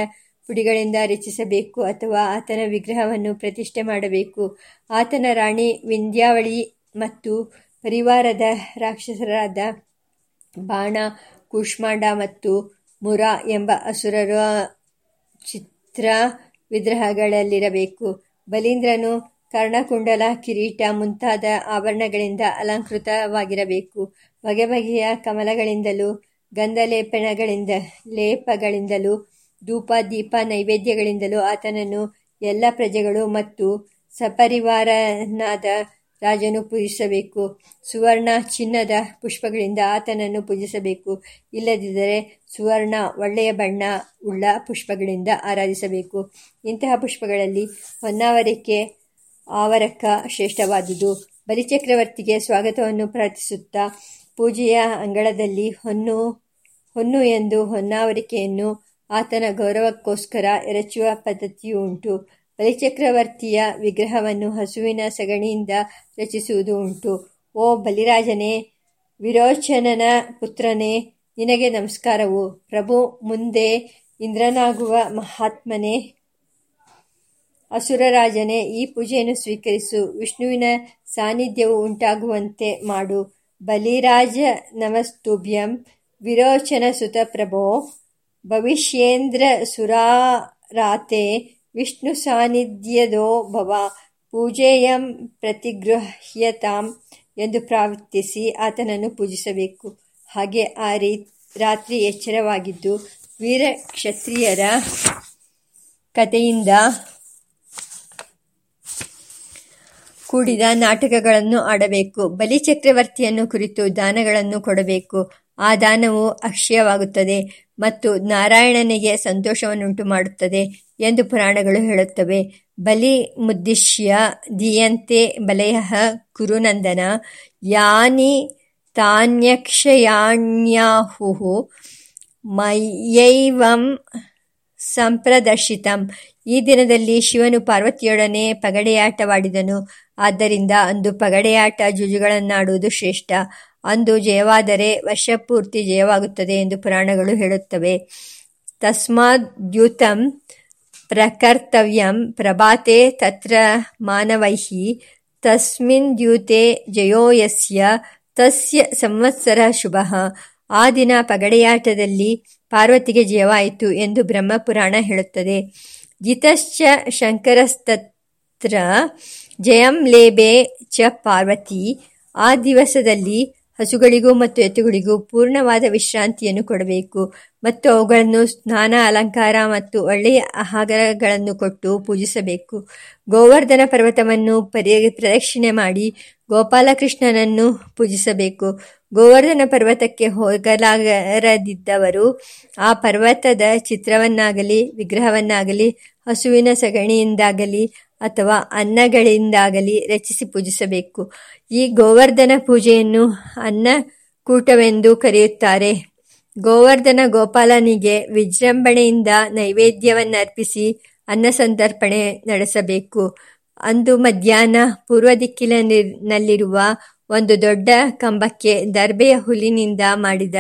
ಪುಡಿಗಳಿಂದ ರಚಿಸಬೇಕು ಅಥವಾ ಆತನ ವಿಗ್ರಹವನ್ನು ಪ್ರತಿಷ್ಠೆ ಮಾಡಬೇಕು. ಆತನ ರಾಣಿ ವಿಂಧ್ಯಾವಳಿ ಮತ್ತು ಪರಿವಾರದ ರಾಕ್ಷಸರಾದ ಬಾಣ, ಕೂಷ್ಮಾಂಡ ಮತ್ತು ಮುರ ಎಂಬ ಅಸುರರ ಚಿತ್ರ ವಿಗ್ರಹಗಳಲ್ಲಿರಬೇಕು. ಬಲೀಂದ್ರನು ಕರ್ಣಕುಂಡಲ ಕಿರೀಟ ಮುಂತಾದ ಆಭರಣಗಳಿಂದ ಅಲಂಕೃತವಾಗಿರಬೇಕು. ಬಗೆ ಬಗೆಯ ಕಮಲಗಳಿಂದಲೂ, ಗಂಧಲೇಪನಗಳಿಂದ, ಲೇಪಗಳಿಂದಲೂ ಧೂಪ ದೀಪ ನೈವೇದ್ಯಗಳಿಂದಲೂ ಆತನನ್ನು ಎಲ್ಲ ಪ್ರಜೆಗಳು ಮತ್ತು ಸಪರಿವಾರನಾದ ರಾಜನು ಪೂಜಿಸಬೇಕು. ಸುವರ್ಣ ಚಿನ್ನದ ಪುಷ್ಪಗಳಿಂದ ಆತನನ್ನು ಪೂಜಿಸಬೇಕು. ಇಲ್ಲದಿದ್ದರೆ ಸುವರ್ಣ ಒಳ್ಳೆಯ ಬಣ್ಣ ಉಳ್ಳ ಪುಷ್ಪಗಳಿಂದ ಆರಾಧಿಸಬೇಕು. ಇಂತಹ ಪುಷ್ಪಗಳಲ್ಲಿ ಹೊನ್ನಾವರಿಕೆ ಆವರಕ ಶ್ರೇಷ್ಠವಾದುದು. ಬಲಿಚಕ್ರವರ್ತಿಗೆ ಸ್ವಾಗತವನ್ನು ಪ್ರಾರ್ಥಿಸುತ್ತಾ ಪೂಜೆಯ ಅಂಗಳದಲ್ಲಿ ಹೊನ್ನು ಹೊನ್ನು ಎಂದು ಹೊನ್ನಾವರಿಕೆಯನ್ನು ಆತನ ಗೌರವಕ್ಕೋಸ್ಕರ ಎರಚುವ ಪದ್ಧತಿಯೂ ಉಂಟು ಬಲಿಚಕ್ರವರ್ತಿಯ ವಿಗ್ರಹವನ್ನು ಹಸುವಿನ ಸಗಣಿಯಿಂದ ರಚಿಸುವುದು ಉಂಟು. ಓ ಬಲಿರಾಜನೇ, ವಿರೋಚನನ ಪುತ್ರನೇ, ನಿನಗೆ ನಮಸ್ಕಾರವು. ಪ್ರಭು, ಮುಂದೆ ಇಂದ್ರನಾಗುವ ಮಹಾತ್ಮನೇ. ಅಸುರರಾಜನೇ, ಈ ಪೂಜೆಯನ್ನು ಸ್ವೀಕರಿಸು. ವಿಷ್ಣುವಿನ ಸಾನ್ನಿಧ್ಯವು ಉಂಟಾಗುವಂತೆ ಮಾಡು. ಬಲಿರಾಜ ನಮಸ್ತುಭ್ಯಂ. ವಿರೋಚನ ಸುತ ಪ್ರಭೋ. ಭವಿಷ್ಯೇಂದ್ರ ಸುರಾರಾತೆ ವಿಷ್ಣು ಸಾನ್ನಿಧ್ಯದೋ ಭವ, ಪೂಜೆಯಂ ಪ್ರತಿಗೃಹ್ಯತಾಂ ಎಂದು ಪ್ರಾರ್ಥಿಸಿ ಆತನನ್ನು ಪೂಜಿಸಬೇಕು. ಹಾಗೆ ಆ ರೀ, ರಾತ್ರಿ ಎಚ್ಚರವಾಗಿದ್ದು ವೀರ ಕ್ಷತ್ರಿಯರ ಕಥೆಯಿಂದ ಕೂಡಿದ ನಾಟಕಗಳನ್ನು ಆಡಬೇಕು. ಬಲಿ ಚಕ್ರವರ್ತಿಯನ್ನು ಕುರಿತು ದಾನಗಳನ್ನು ಕೊಡಬೇಕು. ಆ ದಾನವು ಅಕ್ಷಯವಾಗುತ್ತದೆ ಮತ್ತು ನಾರಾಯಣನಿಗೆ ಸಂತೋಷವನ್ನುಂಟು ಮಾಡುತ್ತದೆ ಎಂದು ಪುರಾಣಗಳು ಹೇಳುತ್ತವೆ. ಬಲಿ ಮುದ್ದಿಶ್ಯ ದಿಯಂತೆ ಬಲಯ ಕುರುನಂದನ ಯಾನಿ ತಾನ್ಯಕ್ಷಯಾಣ್ಯಾಹು ಮಯೈವಂ ಸಂಪ್ರದರ್ಶಿತಂ. ಈ ದಿನದಲ್ಲಿ ಶಿವನು ಪಾರ್ವತಿಯೊಡನೆ ಪಗಡೆಯಾಟವಾಡಿದನು. ಆದ್ದರಿಂದ ಅಂದು ಪಗಡೆಯಾಟ, ಜುಜುಗಳನ್ನಾಡುವುದು ಶ್ರೇಷ್ಠ. ಅಂದು ಜಯವಾದರೆ ವರ್ಷಪೂರ್ತಿ ಜಯವಾಗುತ್ತದೆ ಎಂದು ಪುರಾಣಗಳು ಹೇಳುತ್ತವೆ. ತಸ್ಮಾದ್ಯೂತಂ ಪ್ರಕರ್ತವ್ಯಂ ಪ್ರಭಾತೆ ತತ್ರ ಮಾನವೈಹಿ, ತಸ್ಮಿನ್ ದ್ಯೂತೆ ಜಯೋಯಸ್ಯ ತಸ್ಯ ಸಂವತ್ಸರ ಶುಭ. ಆ ದಿನ ಪಗಡೆಯಾಟದಲ್ಲಿ ಪಾರ್ವತಿಗೆ ಜಯವಾಯಿತು ಎಂದು ಬ್ರಹ್ಮಪುರಾಣ ಹೇಳುತ್ತದೆ. ಜಿತಶ್ಚ ಶಂಕರಸ್ತತ್ರ ಜಯಂ ಲೇಬೆ ಚ ಪಾರ್ವತಿ. ಆ ದಿವಸದಲ್ಲಿ ಹಸುಗಳಿಗೂ ಮತ್ತು ಎತ್ತುಗಳಿಗೂ ಪೂರ್ಣವಾದ ವಿಶ್ರಾಂತಿಯನ್ನು ಕೊಡಬೇಕು. ಮತ್ತು ಅವುಗಳನ್ನು ಸ್ನಾನ, ಅಲಂಕಾರ ಮತ್ತು ಒಳ್ಳೆಯ ಆಹಾರಗಳನ್ನು ಕೊಟ್ಟು ಪೂಜಿಸಬೇಕು. ಗೋವರ್ಧನ ಪರ್ವತವನ್ನು ಪರಿ, ಪ್ರದಕ್ಷಿಣೆ ಮಾಡಿ ಗೋಪಾಲಕೃಷ್ಣನನ್ನು ಪೂಜಿಸಬೇಕು. ಗೋವರ್ಧನ ಪರ್ವತಕ್ಕೆ ಹೋಗಲಾಗರದಿದ್ದವರು ಆ ಪರ್ವತದ ಚಿತ್ರವನ್ನಾಗಲಿ, ವಿಗ್ರಹವನ್ನಾಗಲಿ, ಹಸುವಿನ ಸಗಣಿಯಿಂದಾಗಲಿ ಅಥವಾ ಅನ್ನಗಳಿಂದಾಗಲಿ ರಚಿಸಿ ಪೂಜಿಸಬೇಕು. ಈ ಗೋವರ್ಧನ ಪೂಜೆಯನ್ನು ಅನ್ನಕೂಟವೆಂದು ಕರೆಯುತ್ತಾರೆ. ಗೋವರ್ಧನ ಗೋಪಾಲನಿಗೆ ವಿಜೃಂಭಣೆಯಿಂದ ನೈವೇದ್ಯವನ್ನರ್ಪಿಸಿ ಅನ್ನಸಂತರ್ಪಣೆ ನಡೆಸಬೇಕು. ಅಂದು ಮಧ್ಯಾಹ್ನ ಪೂರ್ವ ದಿಕ್ಕಿನಲ್ಲಿರುವ ಒಂದು ದೊಡ್ಡ ಕಂಬಕ್ಕೆ ದರ್ಬೆಯ ಹುಲ್ಲಿನಿಂದ ಮಾಡಿದ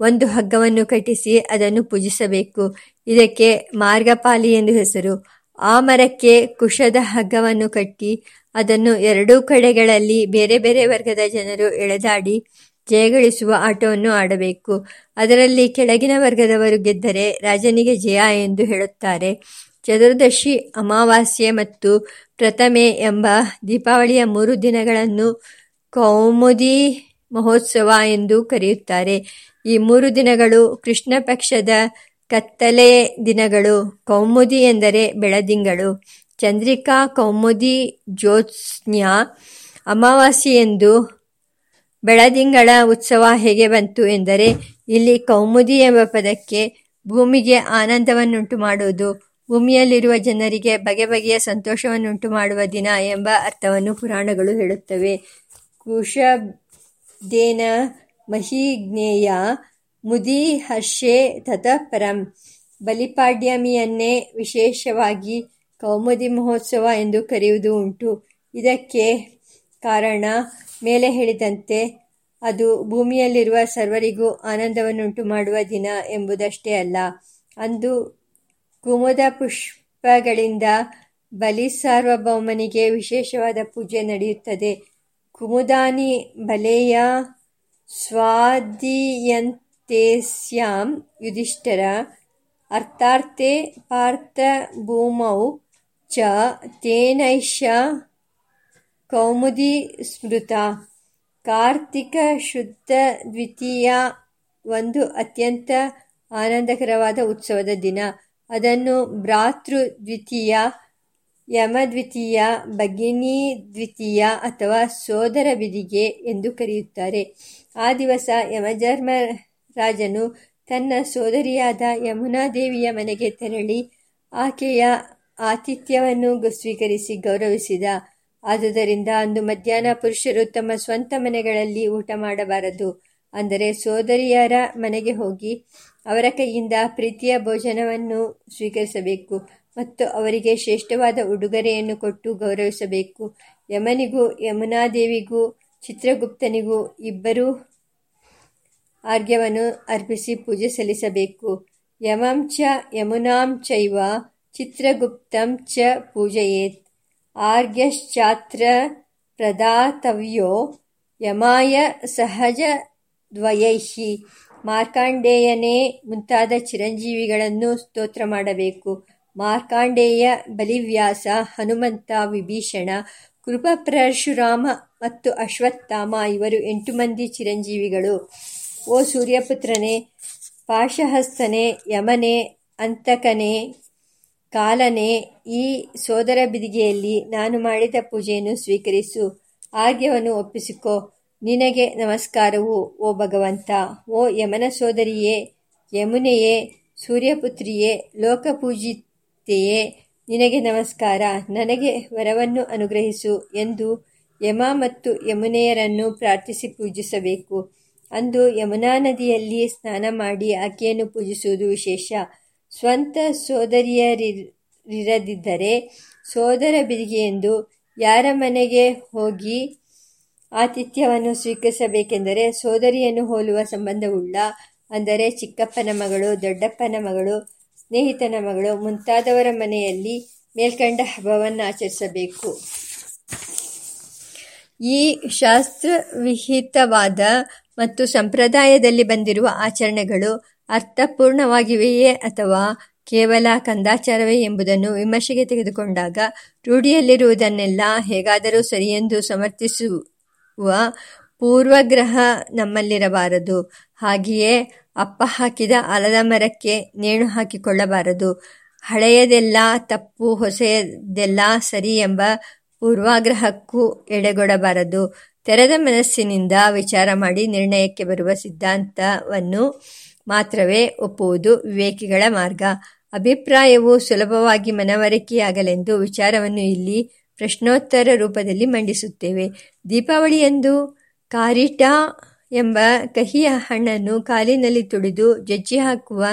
ಒಂದು ಹಗ್ಗವನ್ನು ಕಟ್ಟಿಸಿ ಅದನ್ನು ಪೂಜಿಸಬೇಕು. ಇದಕ್ಕೆ ಮಾರ್ಗಪಾಲಿ ಎಂದು ಹೆಸರು. ಆ ಮರಕ್ಕೆ ಕುಶದ ಹಗ್ಗವನ್ನು ಕಟ್ಟಿ ಅದನ್ನು ಎರಡೂ ಕಡೆಗಳಲ್ಲಿ ಬೇರೆ ಬೇರೆ ವರ್ಗದ ಜನರು ಎಳೆದಾಡಿ ಜಯಗಳಿಸುವ ಆಟವನ್ನು ಆಡಬೇಕು. ಅದರಲ್ಲಿ ಕೆಳಗಿನ ವರ್ಗದವರು ಗೆದ್ದರೆ ರಾಜನಿಗೆ ಜಯ ಎಂದು ಹೇಳುತ್ತಾರೆ. ಚತುರ್ದಶಿ ಅಮಾವಾಸ್ಯೆ ಮತ್ತು ಪ್ರಥಮೆ ಎಂಬ ದೀಪಾವಳಿಯ ಮೂರು ದಿನಗಳನ್ನು ಕೌಮುದಿ ಮಹೋತ್ಸವ ಎಂದು ಕರೆಯುತ್ತಾರೆ. ಈ ಮೂರು ದಿನಗಳು ಕೃಷ್ಣ ಪಕ್ಷದ ಕತ್ತಲೆ ದಿನಗಳು, ಕೌಮುದಿ ಎಂದರೆ ಬೆಳದಿಂಗಳು. ಚಂದ್ರಿಕಾ, ಕೌಮುದಿ, ಜ್ಯೋತ್ಸ್ನ್ಯ ಅಮಾವಾಸ್ಯೆಯೆಂದು ಬೆಳದಿಂಗಳ ಉತ್ಸವ ಹೇಗೆ ಬಂತು ಎಂದರೆ, ಇಲ್ಲಿ ಕೌಮುದಿ ಎಂಬ ಪದಕ್ಕೆ ಭೂಮಿಗೆ ಆನಂದವನ್ನುಂಟು ಮಾಡುವುದು, ಭೂಮಿಯಲ್ಲಿರುವ ಜನರಿಗೆ ಬಗೆ ಬಗೆಯ ಸಂತೋಷವನ್ನುಂಟು ಮಾಡುವ ದಿನ ಎಂಬ ಅರ್ಥವನ್ನು ಪುರಾಣಗಳು ಹೇಳುತ್ತವೆ. ಕುಶದೇನ ಮಹಿಜ್ಞೇಯ ಮುದಿ ಹರ್ಷೆ ಪರಂ. ಬಲಿಪಾಡ್ಯಮಿಯನ್ನೇ ವಿಶೇಷವಾಗಿ ಕೌಮುದಿ ಮಹೋತ್ಸವ ಎಂದು ಕರೆಯುವುದು ಉಂಟು. ಇದಕ್ಕೆ ಕಾರಣ ಮೇಲೆ ಹೇಳಿದಂತೆ ಅದು ಭೂಮಿಯಲ್ಲಿರುವ ಸರ್ವರಿಗೂ ಆನಂದವನ್ನುಂಟು ಮಾಡುವ ದಿನ ಎಂಬುದಷ್ಟೇ ಅಲ್ಲ. ಅಂದು ಕುಮುದ ಪುಷ್ಪಗಳಿಂದ ಬಲಿ ಸಾರ್ವಭೌಮನಿಗೆ ವಿಶೇಷವಾದ ಪೂಜೆ ನಡೆಯುತ್ತದೆ. ಕುಮುದಾನಿ ಬಲೆಯ ಸ್ವಾದೀಯಂತೆಸ್ಯಾಂ ಯುಧಿಷ್ಠರ ಅರ್ಥಾರ್ಥೆ ಪಾರ್ಥ ಭೂಮೌ ಚ ತೇನೈಷ ಕೌಮುದಿ ಸ್ಮೃತ ಕಾರ್ತಿಕ ಶುದ್ಧ ದ್ವಿತೀಯ ಒಂದು ಅತ್ಯಂತ ಆನಂದಕರವಾದ ಉತ್ಸವದ ದಿನ. ಅದನ್ನು ಭ್ರಾತೃ ದ್ವಿತೀಯ, ಯಮ ದ್ವಿತೀಯ, ಭಗಿನಿ ದ್ವಿತೀಯ ಅಥವಾ ಸೋದರ ಬಿದಿಗೆ ಎಂದು ಕರೆಯುತ್ತಾರೆ. ಆ ದಿವಸ ಯಮಧರ್ಮರಾಜನು ತನ್ನ ಸೋದರಿಯಾದ ಯಮುನಾದೇವಿಯ ಮನೆಗೆ ತೆರಳಿ ಆಕೆಯ ಆತಿಥ್ಯವನ್ನು ಸ್ವೀಕರಿಸಿ ಗೌರವಿಸಿದ. ಆದುದರಿಂದ ಅಂದು ಮಧ್ಯಾಹ್ನ ಪುರುಷರು ತಮ್ಮ ಸ್ವಂತ ಮನೆಗಳಲ್ಲಿ ಊಟ ಮಾಡಬಾರದು. ಅಂದರೆ ಸೋದರಿಯರ ಮನೆಗೆ ಹೋಗಿ ಅವರ ಕೈಯಿಂದ ಪ್ರೀತಿಯ ಭೋಜನವನ್ನು ಸ್ವೀಕರಿಸಬೇಕು ಮತ್ತು ಅವರಿಗೆ ಶ್ರೇಷ್ಠವಾದ ಉಡುಗೊರೆಯನ್ನು ಕೊಟ್ಟು ಗೌರವಿಸಬೇಕು. ಯಮನಿಗೂ, ಯಮುನಾದೇವಿಗೂ, ಚಿತ್ರಗುಪ್ತನಿಗೂ ಇಬ್ಬರೂ ಆರ್ಘ್ಯವನ್ನು ಅರ್ಪಿಸಿ ಪೂಜೆ ಸಲ್ಲಿಸಬೇಕು. ಯಮಂ ಚ ಯಮುನಾಂ ಚೈವ ಚಿತ್ರಗುಪ್ತಂ ಚ ಪೂಜಯೇತ್. ಆರ್ಘ್ಯಶ್ಚಾತ್ರ ಪ್ರದಾತವ್ಯೋ ಯಮಾಯ ಸಹಜ ದ್ವಯೈಹಿ. ಮಾರ್ಕಾಂಡೇಯನೇ ಮುಂತಾದ ಚಿರಂಜೀವಿಗಳನ್ನು ಸ್ತೋತ್ರ ಮಾಡಬೇಕು. ಮಾರ್ಕಾಂಡೇಯ ಬಲಿವ್ಯಾಸ ಹನುಮಂತ ವಿಭೀಷಣ, ಕೃಪ ಪರಶುರಾಮ ಮತ್ತು ಅಶ್ವತ್ಥಾಮ ಇವರು ಎಂಟು ಮಂದಿ ಚಿರಂಜೀವಿಗಳು. ಓ ಸೂರ್ಯಪುತ್ರನೇ, ಪಾಶಹಸ್ತನೇ, ಯಮನೆ, ಅಂತಕನೇ, ಕಾಲನೇ, ಈ ಸೋದರ ಬಿದಿಗೆಯಲ್ಲಿ ನಾನು ಮಾಡಿದ ಪೂಜೆಯನ್ನು ಸ್ವೀಕರಿಸು. ಆರ್ಯವನ್ನು ಒಪ್ಪಿಸಿಕೊ. ನಿನಗೆ ನಮಸ್ಕಾರವು, ಓ ಭಗವಂತ. ಓ ಯಮನ ಸೋದರಿಯೇ, ಯಮುನೆಯೇ, ಸೂರ್ಯಪುತ್ರಿಯೇ, ಲೋಕಪೂಜಿತೆಯೇ, ನಿನಗೆ ನಮಸ್ಕಾರ. ನನಗೆ ವರವನ್ನು ಅನುಗ್ರಹಿಸು ಎಂದು ಯಮ ಮತ್ತು ಯಮುನೆಯರನ್ನು ಪ್ರಾರ್ಥಿಸಿ ಪೂಜಿಸಬೇಕು. ಅಂದು ಯಮುನಾ ನದಿಯಲ್ಲಿ ಸ್ನಾನ ಮಾಡಿ ಆಕೆಯನ್ನು ಪೂಜಿಸುವುದು ವಿಶೇಷ. ಸ್ವಂತ ಸೋದರಿಯರಿರದಿದ್ದರೆ ಸೋದರ ಬಿದಿಗೆಯೆಂದು ಯಾರ ಮನೆಗೆ ಹೋಗಿ ಆತಿಥ್ಯವನ್ನು ಸ್ವೀಕರಿಸಬೇಕೆಂದರೆ ಸೋದರಿಯನ್ನು ಹೋಲುವ ಸಂಬಂಧವುಳ್ಳ, ಅಂದರೆ ಚಿಕ್ಕಪ್ಪನ ಮಗಳು, ದೊಡ್ಡಪ್ಪನ ಮಗಳು, ಸ್ನೇಹಿತನ ಮಗಳು ಮುಂತಾದವರ ಮನೆಯಲ್ಲಿ ಮೇಲ್ಕಂಡ ಹಬ್ಬವನ್ನು ಆಚರಿಸಬೇಕು. ಈ ಶಾಸ್ತ್ರವಿಹಿತವಾದ ಮತ್ತು ಸಂಪ್ರದಾಯದಲ್ಲಿ ಬಂದಿರುವ ಆಚರಣೆಗಳು ಅರ್ಥಪೂರ್ಣವಾಗಿವೆಯೇ ಅಥವಾ ಕೇವಲ ಕಂದಾಚಾರವೇ ಎಂಬುದನ್ನು ವಿಮರ್ಶೆಗೆ ತೆಗೆದುಕೊಂಡಾಗ ರೂಢಿಯಲ್ಲಿರುವುದನ್ನೆಲ್ಲ ಹೇಗಾದರೂ ಸರಿಯೆಂದು ಸಮರ್ಥಿಸುವ ಪೂರ್ವಗ್ರಹ ನಮ್ಮಲ್ಲಿರಬಾರದು. ಹಾಗೆಯೇ ಅಪ್ಪ ಹಾಕಿದ ಆಲದ ಮರಕ್ಕೆ ನೇಣು ಹಾಕಿಕೊಳ್ಳಬಾರದು. ಹಳೆಯದೆಲ್ಲ ತಪ್ಪು ಹೊಸದೆಲ್ಲ ಸರಿ ಎಂಬ ಪೂರ್ವಾಗ್ರಹಕ್ಕೂ ಎಡೆಗೊಡಬಾರದು. ತೆರೆದ ಮನಸ್ಸಿನಿಂದ ವಿಚಾರ ಮಾಡಿ ನಿರ್ಣಯಕ್ಕೆ ಬರುವ ಸಿದ್ಧಾಂತವನ್ನು ಮಾತ್ರವೇ ಒಪ್ಪುವುದು ವಿವೇಕಿಗಳ ಮಾರ್ಗ. ಅಭಿಪ್ರಾಯವು ಸುಲಭವಾಗಿ ಮನವರಿಕೆಯಾಗಲೆಂದು ವಿಚಾರವನ್ನು ಇಲ್ಲಿ ಪ್ರಶ್ನೋತ್ತರ ರೂಪದಲ್ಲಿ ಮಂಡಿಸುತ್ತೇವೆ. ದೀಪಾವಳಿಯಂದು ಕಾರಿಟಾ ಎಂಬ ಕಹಿಯ ಹಣ್ಣನ್ನು ಕಾಲಿನಲ್ಲಿ ತುಡಿದು ಜಜ್ಜಿ ಹಾಕುವ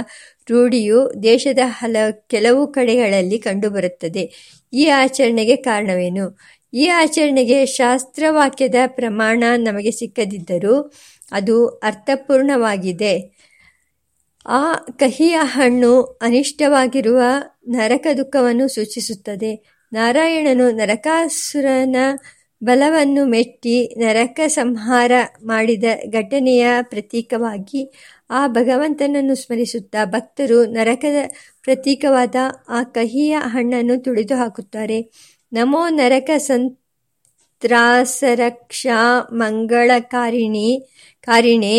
ರೂಢಿಯು ದೇಶದ ಹಲ, ಕೆಲವು ಕಡೆಗಳಲ್ಲಿ ಕಂಡುಬರುತ್ತದೆ. ಈ ಆಚರಣೆಗೆ ಕಾರಣವೇನು? ಈ ಆಚರಣೆಗೆ ಶಾಸ್ತ್ರವಾಕ್ಯದ ಪ್ರಮಾಣ ನಮಗೆ ಸಿಕ್ಕದಿದ್ದರೂ ಅದು ಅರ್ಥಪೂರ್ಣವಾಗಿದೆ. ಆ ಕಹಿಯ ಹಣ್ಣು ಅನಿಷ್ಟವಾಗಿರುವ ನರಕ ದುಃಖವನ್ನು ಸೂಚಿಸುತ್ತದೆ. ನಾರಾಯಣನು ನರಕಾಸುರನ ಬಲವನ್ನು ಮೆಟ್ಟಿ ನರಕ ಸಂಹಾರ ಮಾಡಿದ ಘಟನೆಯ ಪ್ರತೀಕವಾಗಿ ಆ ಭಗವಂತನನ್ನು ಸ್ಮರಿಸುತ್ತಾ ಭಕ್ತರು ನರಕದ ಪ್ರತೀಕವಾದ ಆ ಕಹಿಯ ಹಣ್ಣನ್ನು ತುಳಿದು ಹಾಕುತ್ತಾರೆ ನಮೋ ನರಕ ಸಂತ್ರಾಸರಕ್ಷಾ ಮಂಗಳಕಾರಿಣಿ, ಕಾರಿಣೆ,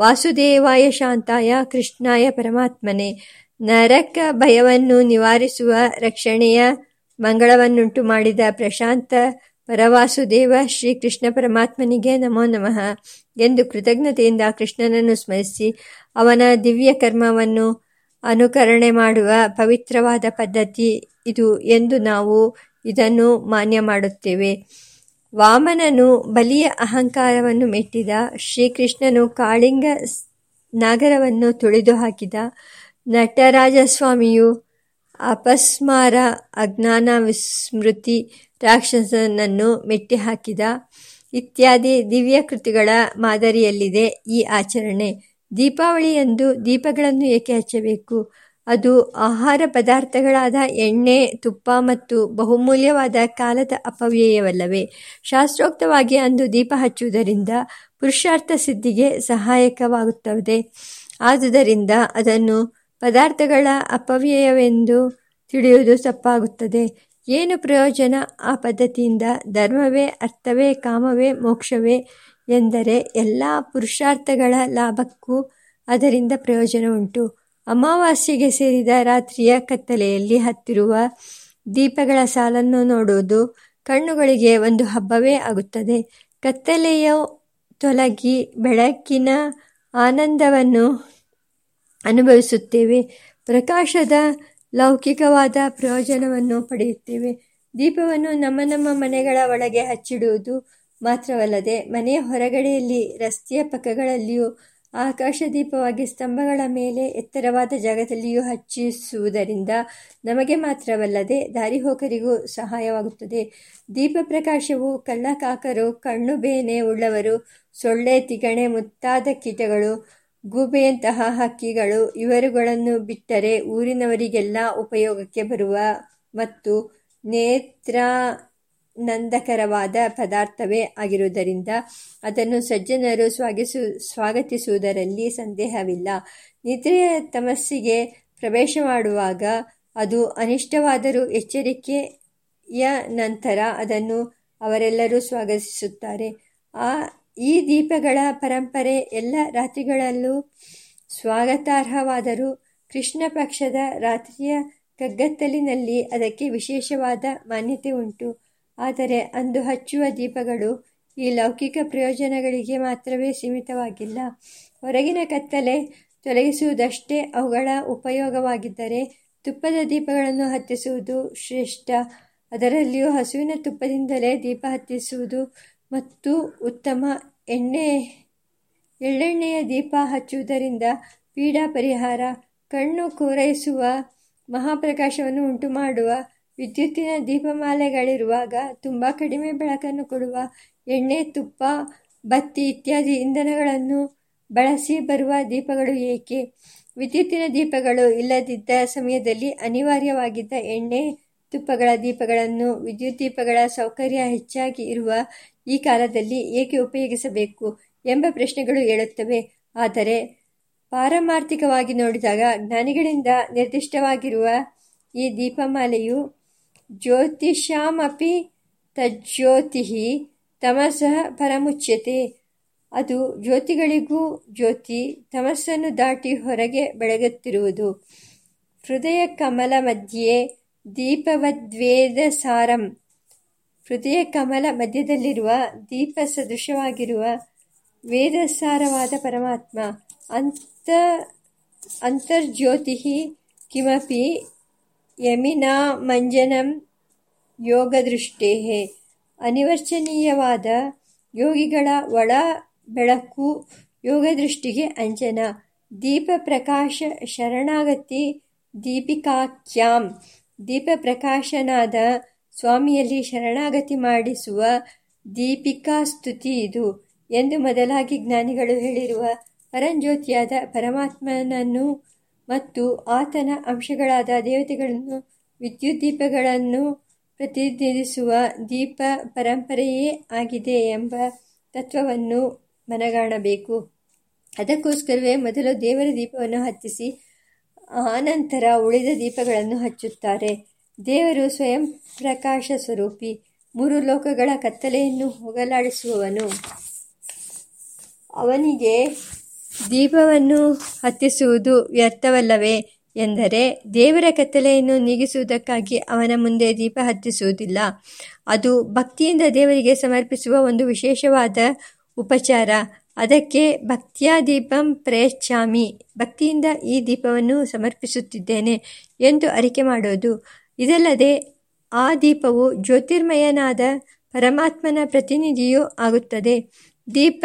ವಾಸುದೇವಾಯ ಶಾಂತಾಯ, ಕೃಷ್ಣಾಯ ಪರಮಾತ್ಮನೆ. ನರಕ ಭಯವನ್ನು ನಿವಾರಿಸುವ ರಕ್ಷಣೆಯ ಮಂಗಳವನ್ನುಂಟು ಮಾಡಿದ ಪ್ರಶಾಂತ ಪರವಾಸುದೇವ ಶ್ರೀ ಕೃಷ್ಣ ಪರಮಾತ್ಮನಿಗೆ ನಮೋ ನಮಃ ಎಂದು ಕೃತಜ್ಞತೆಯಿಂದ ಕೃಷ್ಣನನ್ನು ಸ್ಮರಿಸಿ ಅವನ ದಿವ್ಯ ಕರ್ಮವನ್ನು ಅನುಕರಣೆ ಮಾಡುವ ಪವಿತ್ರವಾದ ಪದ್ಧತಿ ಇದು ಎಂದು ನಾವು ಇದನ್ನು ಮಾನ್ಯ ಮಾಡುತ್ತೇವೆ. ವಾಮನನು ಬಲಿಯ ಅಹಂಕಾರವನ್ನು ಮೆಟ್ಟಿದ, ಶ್ರೀಕೃಷ್ಣನು ಕಾಳಿಂಗ ನಾಗರವನ್ನು ತುಳಿದು ಹಾಕಿದ ನಟರಾಜಸ್ವಾಮಿಯು ಅಪಸ್ಮಾರ ಅಜ್ಞಾನ ವಿಸ್ಮೃತಿ ರಾಕ್ಷಸನನ್ನು ಮೆಟ್ಟಿಹಾಕಿದ ಇತ್ಯಾದಿ ದಿವ್ಯ ಕೃತಿಗಳ ಮಾದರಿಯಲ್ಲಿದೆ ಈ ಆಚರಣೆ. ದೀಪಾವಳಿಯಂದು ದೀಪಗಳನ್ನು ಏಕೆ ಹಚ್ಚಬೇಕು? ಅದು ಆಹಾರ ಪದಾರ್ಥಗಳಾದ ಎಣ್ಣೆ, ತುಪ್ಪ ಮತ್ತು ಬಹುಮೂಲ್ಯವಾದ ಕಾಲದ ಅಪವ್ಯಯವಲ್ಲವೇ? ಶಾಸ್ತ್ರೋಕ್ತವಾಗಿ ಅಂದು ದೀಪ ಹಚ್ಚುವುದರಿಂದ ಪುರುಷಾರ್ಥ ಸಿದ್ಧಿಗೆ ಸಹಾಯಕವಾಗುತ್ತದೆ. ಆದುದರಿಂದ ಅದನ್ನು ಪದಾರ್ಥಗಳ ಅಪವ್ಯಯವೆಂದು ತಿಳಿಯುವುದು ತಪ್ಪಾಗುತ್ತದೆ. ಏನು ಪ್ರಯೋಜನ ಆ ಪದ್ಧತಿಯಿಂದ? ಧರ್ಮವೇ, ಅರ್ಥವೇ, ಕಾಮವೇ, ಮೋಕ್ಷವೇ ಎಂದರೆ ಎಲ್ಲ ಪುರುಷಾರ್ಥಗಳ ಲಾಭಕ್ಕೂ ಅದರಿಂದ ಪ್ರಯೋಜನ ಉಂಟು ಅಮಾವಾಸ್ಯೆಗೆ ಸೇರಿದ ರಾತ್ರಿಯ ಕತ್ತಲೆಯಲ್ಲಿ ಹತ್ತಿರುವ ದೀಪಗಳ ಸಾಲನ್ನು ನೋಡುವುದು ಕಣ್ಣುಗಳಿಗೆ ಒಂದು ಹಬ್ಬವೇ ಆಗುತ್ತದೆ. ಕತ್ತಲೆಯ ತೊಲಗಿ ಬೆಳಕಿನ ಆನಂದವನ್ನು ಅನುಭವಿಸುತ್ತೇವೆ. ಪ್ರಕಾಶದ ಲೌಕಿಕವಾದ ಪ್ರಯೋಜನವನ್ನು ಪಡೆಯುತ್ತೇವೆ. ದೀಪವನ್ನು ನಮ್ಮ ನಮ್ಮ ಮನೆಗಳ ಒಳಗೆ ಹಚ್ಚಿಡುವುದು ಮಾತ್ರವಲ್ಲದೆ ಮನೆಯ ಹೊರಗಡೆಯಲ್ಲಿ ರಸ್ತೆಯ ಪಕ್ಕಗಳಲ್ಲಿಯೂ ಆಕಾಶ ದೀಪವಾಗಿ ಸ್ತಂಭಗಳ ಮೇಲೆ ಎತ್ತರವಾದ ಜಾಗದಲ್ಲಿಯೂ ಹಚ್ಚಿಸುವುದರಿಂದ ನಮಗೆ ಮಾತ್ರವಲ್ಲದೆ ದಾರಿಹೋಕರಿಗೂ ಸಹಾಯವಾಗುತ್ತದೆ. ದೀಪ ಪ್ರಕಾಶವು ಕಳ್ಳಕಾಕರು ಕಣ್ಣು ಬೇನೆ ಉಳ್ಳವರು, ಸೊಳ್ಳೆ, ತಿಗಣೆ, ಮುತ್ತಾದ ಕೀಟಗಳು, ಗೂಬೆಯಂತಹ ಹಕ್ಕಿಗಳು, ಇವರುಗಳನ್ನು ಬಿಟ್ಟರೆ ಊರಿನವರಿಗೆಲ್ಲ ಉಪಯೋಗಕ್ಕೆ ಬರುವ ಮತ್ತು ನೇತ್ರಾನಂದಕರವಾದ ಪದಾರ್ಥವೇ ಆಗಿರುವುದರಿಂದ ಅದನ್ನು ಸಜ್ಜನರು ಸ್ವಾಗಿಸು, ಸ್ವಾಗತಿಸುವುದರಲ್ಲಿ ಸಂದೇಹವಿಲ್ಲ. ನಿದ್ರೆಯ ತಮಸ್ಸಿಗೆ ಪ್ರವೇಶ ಮಾಡುವಾಗ ಅದು ಅನಿಷ್ಟವಾದರೂ ಎಚ್ಚರಿಕೆಯ ನಂತರ ಅದನ್ನು ಅವರೆಲ್ಲರೂ ಸ್ವಾಗತಿಸುತ್ತಾರೆ. ಆ, ಈ ದೀಪಗಳ ಪರಂಪರೆ ಎಲ್ಲ ರಾತ್ರಿಗಳಲ್ಲೂ ಸ್ವಾಗತಾರ್ಹವಾದರೂ ಕೃಷ್ಣ ಪಕ್ಷದ ರಾತ್ರಿಯ ಕಗ್ಗತ್ತಲಿನಲ್ಲಿ ಅದಕ್ಕೆ ವಿಶೇಷವಾದ ಮಾನ್ಯತೆ ಉಂಟು. ಆದರೆ ಅಂದು ಹಚ್ಚುವ ದೀಪಗಳು ಈ ಲೌಕಿಕ ಪ್ರಯೋಜನಗಳಿಗೆ ಮಾತ್ರವೇ ಸೀಮಿತವಾಗಿಲ್ಲ. ಹೊರಗಿನ ಕತ್ತಲೆ ತೊಲಗಿಸುವುದಷ್ಟೇ ಅವುಗಳ ಉಪಯೋಗವಾಗಿದ್ದರೆ ತುಪ್ಪದ ದೀಪಗಳನ್ನು ಹತ್ತಿಸುವುದು ಶ್ರೇಷ್ಠ. ಅದರಲ್ಲಿಯೂ ಹಸುವಿನ ತುಪ್ಪದಿಂದಲೇ ದೀಪ ಹತ್ತಿಸುವುದು ಮತ್ತು ಉತ್ತಮ ಎಣ್ಣೆ, ಎಳ್ಳೆಣ್ಣೆಯ ದೀಪ ಹಚ್ಚುವುದರಿಂದ ಪೀಡಾ ಪರಿಹಾರ, ಕಣ್ಣು ಕೋರೈಸುವ ಮಹಾಪ್ರಕಾಶವನ್ನು ಉಂಟುಮಾಡುವ ವಿದ್ಯುತ್ತಿನ ದೀಪಮಾಲೆಗಳಿರುವಾಗ ತುಂಬ ಕಡಿಮೆ ಬೆಳಕನ್ನು ಕೊಡುವ ಎಣ್ಣೆ, ತುಪ್ಪ, ಬತ್ತಿ ಇತ್ಯಾದಿ ಇಂಧನಗಳನ್ನು ಬಳಸಿ ಬರುವ ದೀಪಗಳು ಏಕೆ? ವಿದ್ಯುತ್ತಿನ ದೀಪಗಳು ಇಲ್ಲದಿದ್ದ ಸಮಯದಲ್ಲಿ ಅನಿವಾರ್ಯವಾಗಿದ್ದ ಎಣ್ಣೆ, ತುಪ್ಪಗಳ ದೀಪಗಳನ್ನು ವಿದ್ಯುತ್ ದೀಪಗಳ ಸೌಕರ್ಯ ಹೆಚ್ಚಾಗಿ ಇರುವ ಈ ಕಾಲದಲ್ಲಿ ಏಕೆ ಉಪಯೋಗಿಸಬೇಕು ಎಂಬ ಪ್ರಶ್ನೆಗಳು ಹೇಳುತ್ತವೆ ಆದರೆ ಪಾರಮಾರ್ಥಿಕವಾಗಿ ನೋಡಿದಾಗ ಜ್ಞಾನಿಗಳಿಂದ ನಿರ್ದಿಷ್ಟವಾಗಿರುವ ಈ ದೀಪಮಾಲೆಯು ಜ್ಯೋತಿಷಾಮಪಿ ತಜ್ಜ್ಯೋತಿ ತಮಸಃ ಪರಮುಚ್ಯತೆ. ಅದು ಜ್ಯೋತಿಗಳಿಗೂ ಜ್ಯೋತಿ ತಮಸ್ಸನ್ನು ದಾಟಿ ಹೊರಗೆ ಬೆಳಗುತ್ತಿರುವುದು. ಹೃದಯ ಕಮಲ ಮಧ್ಯೆ ದೀಪವದ್ವೇದ ಸಾರಂ ಹೃದಯ ಕಮಲ ಮಧ್ಯದಲ್ಲಿರುವ ದೀಪ ಸದೃಶವಾಗಿರುವ ವೇದಸಾರವಾದ ಪರಮಾತ್ಮ ಅಂತ ಅಂತರ್ಜ್ಯೋತಿ ಕಿಮಪಿ ಯಮಿನಾಮಂಜನಂ ಯೋಗದೃಷ್ಟೇ ಅನಿವರ್ಚನೀಯವಾದ ಯೋಗಿಗಳ ಒಳ ಬೆಳಕು ಯೋಗದೃಷ್ಟಿಗೆ ಅಂಜನ ದೀಪ ಪ್ರಕಾಶ ಶರಣಾಗತಿ ದೀಪಿಕಾಖ್ಯಾಂ. ದೀಪಪ್ರಕಾಶನಾದ ಸ್ವಾಮಿಯಲ್ಲಿ ಶರಣಾಗತಿ ಮಾಡಿಸುವ ದೀಪಿಕಾ ಸ್ತುತಿ ಇದು ಎಂದು ಮೊದಲಾಗಿ ಜ್ಞಾನಿಗಳು ಹೇಳಿರುವ ಪರಂಜ್ಯೋತಿಯಾದ ಪರಮಾತ್ಮನನ್ನು ಮತ್ತು ಆತನ ಅಂಶಗಳಾದ ದೇವತೆಗಳನ್ನು ವಿದ್ಯುತ್ ದೀಪಗಳನ್ನು ಪ್ರತಿನಿಧಿಸುವ ದೀಪ ಪರಂಪರೆಯೇ ಆಗಿದೆ ಎಂಬ ತತ್ವವನ್ನು ಮನಗಾಣಬೇಕು. ಅದಕ್ಕೋಸ್ಕರವೇ ಮೊದಲು ದೇವರ ದೀಪವನ್ನು ಹತ್ತಿಸಿ, ಆನಂತರ ಉಳಿದ ದೀಪಗಳನ್ನು ಹಚ್ಚುತ್ತಾರೆ. ದೇವರು ಸ್ವಯಂ ಪ್ರಕಾಶ ಸ್ವರೂಪಿ, ಮೂರು ಲೋಕಗಳ ಕತ್ತಲೆಯನ್ನು ಹೋಗಲಾಡಿಸುವವನು. ಅವನಿಗೆ ದೀಪವನ್ನು ಹತ್ತಿಸುವುದು ವ್ಯರ್ಥವಲ್ಲವೇ ಎಂದರೆ ದೇವರ ಕತ್ತಲೆಯನ್ನು ನೀಗಿಸುವುದಕ್ಕಾಗಿ ಅವನ ಮುಂದೆ ದೀಪ ಹತ್ತಿಸುವುದಿಲ್ಲ. ಅದು ಭಕ್ತಿಯಿಂದ ದೇವರಿಗೆ ಸಮರ್ಪಿಸುವ ಒಂದು ವಿಶೇಷವಾದ ಉಪಚಾರ. ಅದಕ್ಕೆ ಭಕ್ತಿಯ ದೀಪಂ ಪ್ರಯಚ್ಛಾಮಿ. ಭಕ್ತಿಯಿಂದ ಈ ದೀಪವನ್ನು ಸಮರ್ಪಿಸುತ್ತಿದ್ದೇನೆ ಎಂದು ಅರಿಕೆ ಮಾಡೋದು. ಇದಲ್ಲದೆ ಆ ದೀಪವು ಜ್ಯೋತಿರ್ಮಯನಾದ ಪರಮಾತ್ಮನ ಪ್ರತಿನಿಧಿಯೂ ಆಗುತ್ತದೆ. ದೀಪ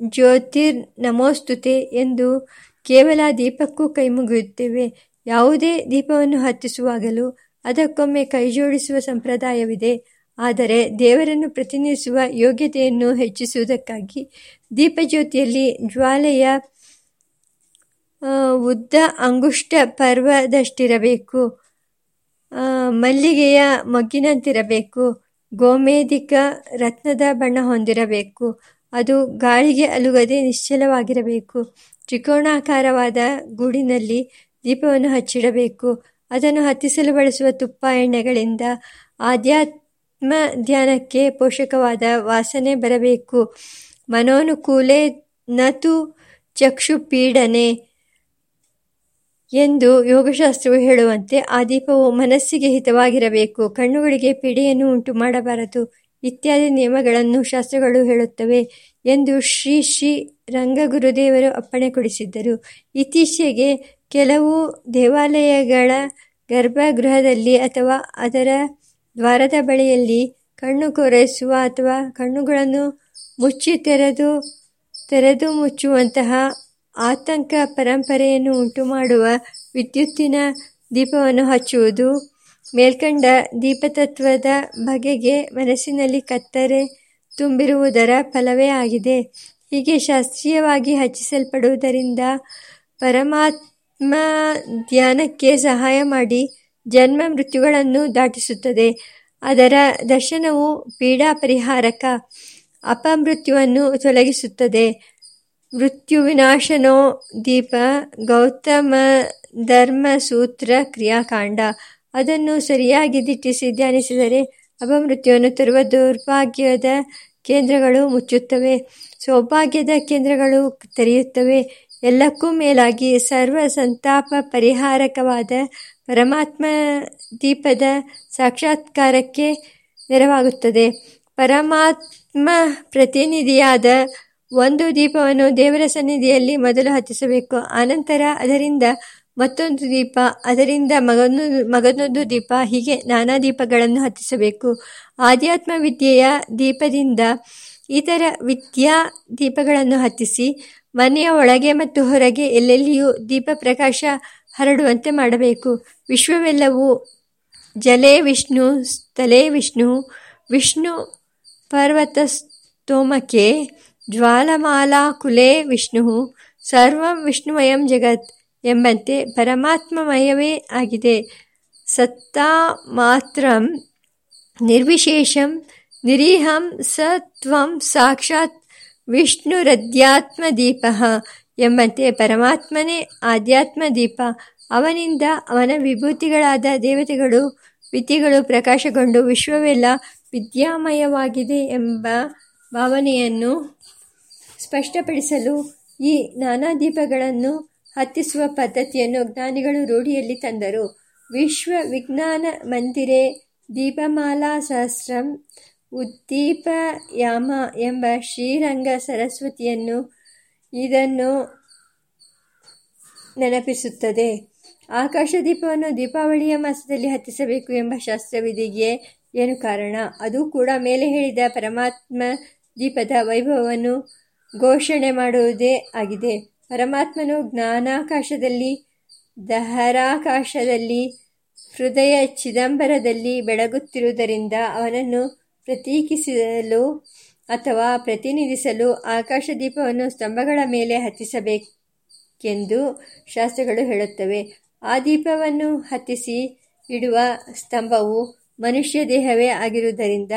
ಜ್ಯೋತಿರ್ ನಮೋಸ್ತುತೆ ಎಂದು ಕೇವಲ ದೀಪಕ್ಕೂ ಕೈಮುಗಿಯುತ್ತೇವೆ. ಯಾವುದೇ ದೀಪವನ್ನು ಹತ್ತಿಸುವಾಗಲೂ ಅದಕ್ಕೊಮ್ಮೆ ಕೈಜೋಡಿಸುವ ಸಂಪ್ರದಾಯವಿದೆ. ಆದರೆ ದೇವರನ್ನು ಪ್ರತಿನಿಧಿಸುವ ಯೋಗ್ಯತೆಯನ್ನು ಹೆಚ್ಚಿಸುವುದಕ್ಕಾಗಿ ದೀಪಜ್ಯೋತಿಯಲ್ಲಿ ಜ್ವಾಲೆಯ ಉದ್ದ ಅಂಗುಷ್ಟ ಪರ್ವದಷ್ಟಿರಬೇಕು. ಮಲ್ಲಿಗೆಯ ಮೊಗ್ಗಿನಂತಿರಬೇಕು. ಗೋಮೇಧಿಕ ರತ್ನದ ಬಣ್ಣ ಹೊಂದಿರಬೇಕು. ಅದು ಗಾಳಿಗೆ ಅಲುಗದೆ ನಿಶ್ಚಲವಾಗಿರಬೇಕು. ತ್ರಿಕೋಣಾಕಾರವಾದ ಗೂಡಿನಲ್ಲಿ ದೀಪವನ್ನು ಹಚ್ಚಿಡಬೇಕು. ಅದನ್ನು ಹತ್ತಿಸಲು ಬಳಸುವ ತುಪ್ಪ ಎಣ್ಣೆಗಳಿಂದ ಆಧ್ಯಾತ್ಮ ಧ್ಯಾನಕ್ಕೆ ಪೋಷಕವಾದ ವಾಸನೆ ಬರಬೇಕು. ಮನೋನುಕೂಲೆ ನತು ಚಕ್ಷು ಪೀಡನೆ ಎಂದು ಯೋಗಶಾಸ್ತ್ರವು ಹೇಳುವಂತೆ ಆ ದೀಪವು ಮನಸ್ಸಿಗೆ ಹಿತವಾಗಿರಬೇಕು. ಕಣ್ಣುಗಳಿಗೆ ಪೀಡೆಯನ್ನು ಉಂಟು ಮಾಡಬಾರದು. ಇತ್ಯಾದಿ ನಿಯಮಗಳನ್ನು ಶಾಸ್ತ್ರಗಳು ಹೇಳುತ್ತವೆ ಎಂದು ಶ್ರೀ ಶ್ರೀ ರಂಗಗುರುದೇವರು ಅಪ್ಪಣೆ ಕೊಡಿಸಿದ್ದರು. ಇತ್ತೀಚೆಗೆ ಕೆಲವು ದೇವಾಲಯಗಳ ಗರ್ಭಗೃಹದಲ್ಲಿ ಅಥವಾ ಅದರ ದ್ವಾರದ ಬಳಿಯಲ್ಲಿ ಕಣ್ಣು ಕೊರೆಸುವ ಅಥವಾ ಕಣ್ಣುಗಳನ್ನು ಮುಚ್ಚಿ ತೆರೆದು ತೆರೆದು ಮುಚ್ಚುವಂತಹ ಆತಂಕ ಪರಂಪರೆಯನ್ನು ಉಂಟು ಮಾಡುವ ವಿದ್ಯುತ್ತಿನ ದೀಪವನ್ನು ಹಚ್ಚುವುದು ಮೇಲ್ಕಂಡ ದೀಪತತ್ವದ ಬಗೆಗೆ ಮನಸ್ಸಿನಲ್ಲಿ ಕತ್ತರೆ ತುಂಬಿರುವುದರ ಫಲವೇ ಆಗಿದೆ. ಹೀಗೆ ಶಾಸ್ತ್ರೀಯವಾಗಿ ಹಚ್ಚಿಸಲ್ಪಡುವುದರಿಂದ ಪರಮಾತ್ಮ ಧ್ಯಾನಕ್ಕೆ ಸಹಾಯ ಮಾಡಿ ಜನ್ಮ ಮೃತ್ಯುಗಳನ್ನು ದಾಟಿಸುತ್ತದೆ. ಅದರ ದರ್ಶನವು ಪೀಡಾ ಪರಿಹಾರಕ ಅಪಮೃತ್ಯುವನ್ನು ತೊಲಗಿಸುತ್ತದೆ. ಮೃತ್ಯುವಿನಾಶನೋ ದೀಪ ಗೌತಮ ಧರ್ಮ ಸೂತ್ರ ಕ್ರಿಯಾಕಾಂಡ. ಅದನ್ನು ಸರಿಯಾಗಿ ದಿಟ್ಟಿಸಿ ಧ್ಯಾನಿಸಿದರೆ ಅಪಮೃತ್ಯುವನ್ನು ತರುವ ದೌರ್ಭಾಗ್ಯದ ಕೇಂದ್ರಗಳು ಮುಚ್ಚುತ್ತವೆ. ಸೌಭಾಗ್ಯದ ಕೇಂದ್ರಗಳು ತೆರೆಯುತ್ತವೆ. ಎಲ್ಲಕ್ಕೂ ಮೇಲಾಗಿ ಸರ್ವ ಸಂತಾಪ ಪರಿಹಾರಕವಾದ ಪರಮಾತ್ಮ ದೀಪದ ಸಾಕ್ಷಾತ್ಕಾರಕ್ಕೆ ನೆರವಾಗುತ್ತದೆ. ಪರಮಾತ್ಮ ಪ್ರತಿನಿಧಿಯಾದ ಒಂದು ದೀಪವನ್ನು ದೇವರ ಸನ್ನಿಧಿಯಲ್ಲಿ ಮೊದಲು ಹತ್ತಿಸಬೇಕು. ಆನಂತರ ಅದರಿಂದ ಮತ್ತೊಂದು ದೀಪ. ಅದರಿಂದ ಮಗನೊಂದು ಮಗನೊಂದು ದೀಪ. ಹೀಗೆ ನಾನಾ ದೀಪಗಳನ್ನು ಹತ್ತಿಸಬೇಕು. ಆಧ್ಯಾತ್ಮ ವಿದ್ಯೆಯ ದೀಪದಿಂದ ಇತರ ವಿದ್ಯಾ ದೀಪಗಳನ್ನು ಹತ್ತಿಸಿ, ಮನೆಯ ಒಳಗೆ ಮತ್ತು ಹೊರಗೆ ಎಲ್ಲೆಲ್ಲಿಯೂ ದೀಪ ಪ್ರಕಾಶ ಹರಡುವಂತೆ ಮಾಡಬೇಕು. ವಿಶ್ವವೆಲ್ಲವೂ ಜಲೇ ವಿಷ್ಣು ಸ್ಥಲೇ ವಿಷ್ಣು ವಿಷ್ಣು ಪರ್ವತ ಸ್ತೋಮಕೆ ಜ್ವಾಲಮಾಲಾ ಕುಲೇ ವಿಷ್ಣು, ಸರ್ವಂ ವಿಷ್ಣುವಯಂ ಜಗತ್. ಎಂಬಂತೆ ಪರಮಾತ್ಮಮಯವೇ ಆಗಿದೆ. ಸತ್ತಾ ಮಾತ್ರ ನಿರ್ವಿಶೇಷಂ ನಿರೀಹಂ ಸತ್ವಂ ಸಾಕ್ಷಾತ್ ವಿಷ್ಣುರಧ್ಯಾತ್ಮ ವಿಷ್ಣುರಧ್ಯಾತ್ಮದೀಪ ಎಂಬಂತೆ ಪರಮಾತ್ಮನೇ ಆಧ್ಯಾತ್ಮ ದೀಪ ಅವನಿಂದ ಅವನ ವಿಭೂತಿಗಳಾದ ದೇವತೆಗಳು ವಿದ್ಯೆಗಳು ಪ್ರಕಾಶಗೊಂಡು ವಿಶ್ವವೆಲ್ಲ ವಿದ್ಯಾಮಯವಾಗಿದೆ ಎಂಬ ಭಾವನೆಯನ್ನು ಸ್ಪಷ್ಟಪಡಿಸಲು ಈ ನಾನಾ ದೀಪಗಳನ್ನು ಹತ್ತಿಸುವ ಪದ್ಧತಿಯನ್ನು ಜ್ಞಾನಿಗಳು ರೂಢಿಯಲ್ಲಿ ತಂದರು. ವಿಶ್ವ ವಿಜ್ಞಾನ ಮಂದಿರೆ ದೀಪಮಾಲಾ ಸಹಸ್ರಂ ಉದ್ದೀಪಯಾಮ ಎಂಬ ಶ್ರೀರಂಗ ಸರಸ್ವತಿಯನ್ನು ಇದನ್ನು ನೆನಪಿಸುತ್ತದೆ. ಆಕಾಶ ದೀಪವನ್ನು ದೀಪಾವಳಿಯ ಮಾಸದಲ್ಲಿ ಹತ್ತಿಸಬೇಕು ಎಂಬ ಶಾಸ್ತ್ರವಿದೆಯೇ ಏನು ಕಾರಣ? ಅದು ಕೂಡ ಮೇಲೆ ಹೇಳಿದ ಪರಮಾತ್ಮ ದೀಪದ ವೈಭವವನ್ನು ಘೋಷಣೆ ಮಾಡುವುದೇ ಆಗಿದೆ. ಪರಮಾತ್ಮನು ಜ್ಞಾನಾಕಾಶದಲ್ಲಿ, ದಹರಾಕಾಶದಲ್ಲಿ, ಹೃದಯ ಚಿದಂಬರದಲ್ಲಿ ಬೆಳಗುತ್ತಿರುವುದರಿಂದ ಅವನನ್ನು ಪ್ರತೀಕಿಸಲು ಅಥವಾ ಪ್ರತಿನಿಧಿಸಲು ಆಕಾಶ ದೀಪವನ್ನು ಸ್ತಂಭಗಳ ಮೇಲೆ ಹತ್ತಿಸಬೇಕೆಂದು ಶಾಸ್ತ್ರಗಳು ಹೇಳುತ್ತವೆ. ಆ ದೀಪವನ್ನು ಹತ್ತಿಸಿ ಇಡುವ ಸ್ತಂಭವು ಮನುಷ್ಯ ದೇಹವೇ ಆಗಿರುವುದರಿಂದ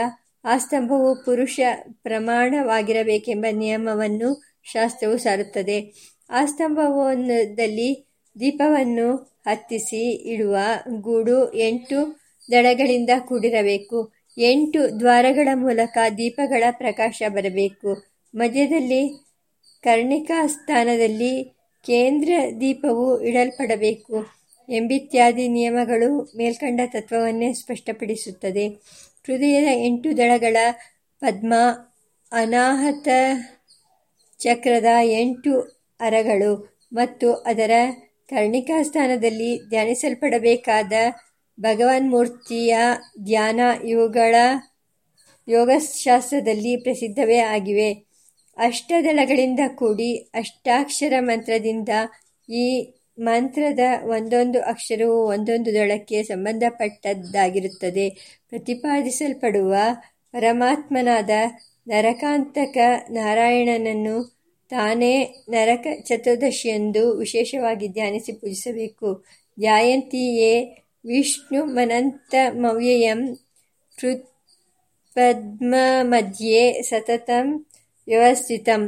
ಆ ಸ್ತಂಭವು ಪುರುಷ ಪ್ರಮಾಣವಾಗಿರಬೇಕೆಂಬ ನಿಯಮವನ್ನು ಶಾಸ್ತ್ರವು ಸಾರುತ್ತದೆ. ಆ ಸ್ತಂಭವೊಂದಲ್ಲಿ ದೀಪವನ್ನು ಹತ್ತಿಸಿ ಇಡುವ ಗೂಡು ಎಂಟು ದಳಗಳಿಂದ ಕೂಡಿರಬೇಕು. ಎಂಟು ದ್ವಾರಗಳ ಮೂಲಕ ದೀಪಗಳ ಪ್ರಕಾಶ ಬರಬೇಕು. ಮಧ್ಯದಲ್ಲಿ ಕರ್ಣಿಕಾ ಸ್ಥಾನದಲ್ಲಿ ಕೇಂದ್ರ ದೀಪವು ಇಡಲ್ಪಡಬೇಕು ಎಂಬಿತ್ಯಾದಿ ನಿಯಮಗಳು ಮೇಲ್ಕಂಡ ತತ್ವವನ್ನೇ ಸ್ಪಷ್ಟಪಡಿಸುತ್ತದೆ. ಹೃದಯದ ಎಂಟು ದಳಗಳ ಪದ್ಮ, ಅನಾಹತ ಚಕ್ರದ ಎಂಟು ಅರಗಳು ಮತ್ತು ಅದರ ಕರ್ಣಿಕಾ ಸ್ಥಾನದಲ್ಲಿ ಧ್ಯಾನಿಸಲ್ಪಡಬೇಕಾದ ಭಗವನ್ಮೂರ್ತಿಯ ಧ್ಯಾನ ಇವುಗಳ ಯೋಗಶಾಸ್ತ್ರದಲ್ಲಿ ಪ್ರಸಿದ್ಧವೇ ಆಗಿವೆ. ಅಷ್ಟದಳಗಳಿಂದ ಕೂಡಿ ಅಷ್ಟಾಕ್ಷರ ಮಂತ್ರದಿಂದ ಈ ಮಂತ್ರದ ಒಂದೊಂದು ಅಕ್ಷರವು ಒಂದೊಂದು ದಳಕ್ಕೆ ಸಂಬಂಧಪಟ್ಟದ್ದಾಗಿರುತ್ತದೆ. ಪ್ರತಿಪಾದಿಸಲ್ಪಡುವ ಪರಮಾತ್ಮನಾದ ನರಕಾಂತಕ ನಾರಾಯಣನನ್ನು ತಾನೇ ನರಕ ಚತುರ್ದಶಿಯೆಂದು ವಿಶೇಷವಾಗಿ ಧ್ಯಾನಿಸಿ ಪೂಜಿಸಬೇಕು. ಧ್ಯಾಯಂತಿಯೇ ಪದ್ಮ ಮಧ್ಯೆ ಸತತಂ ವ್ಯವಸ್ಥಿತಂ.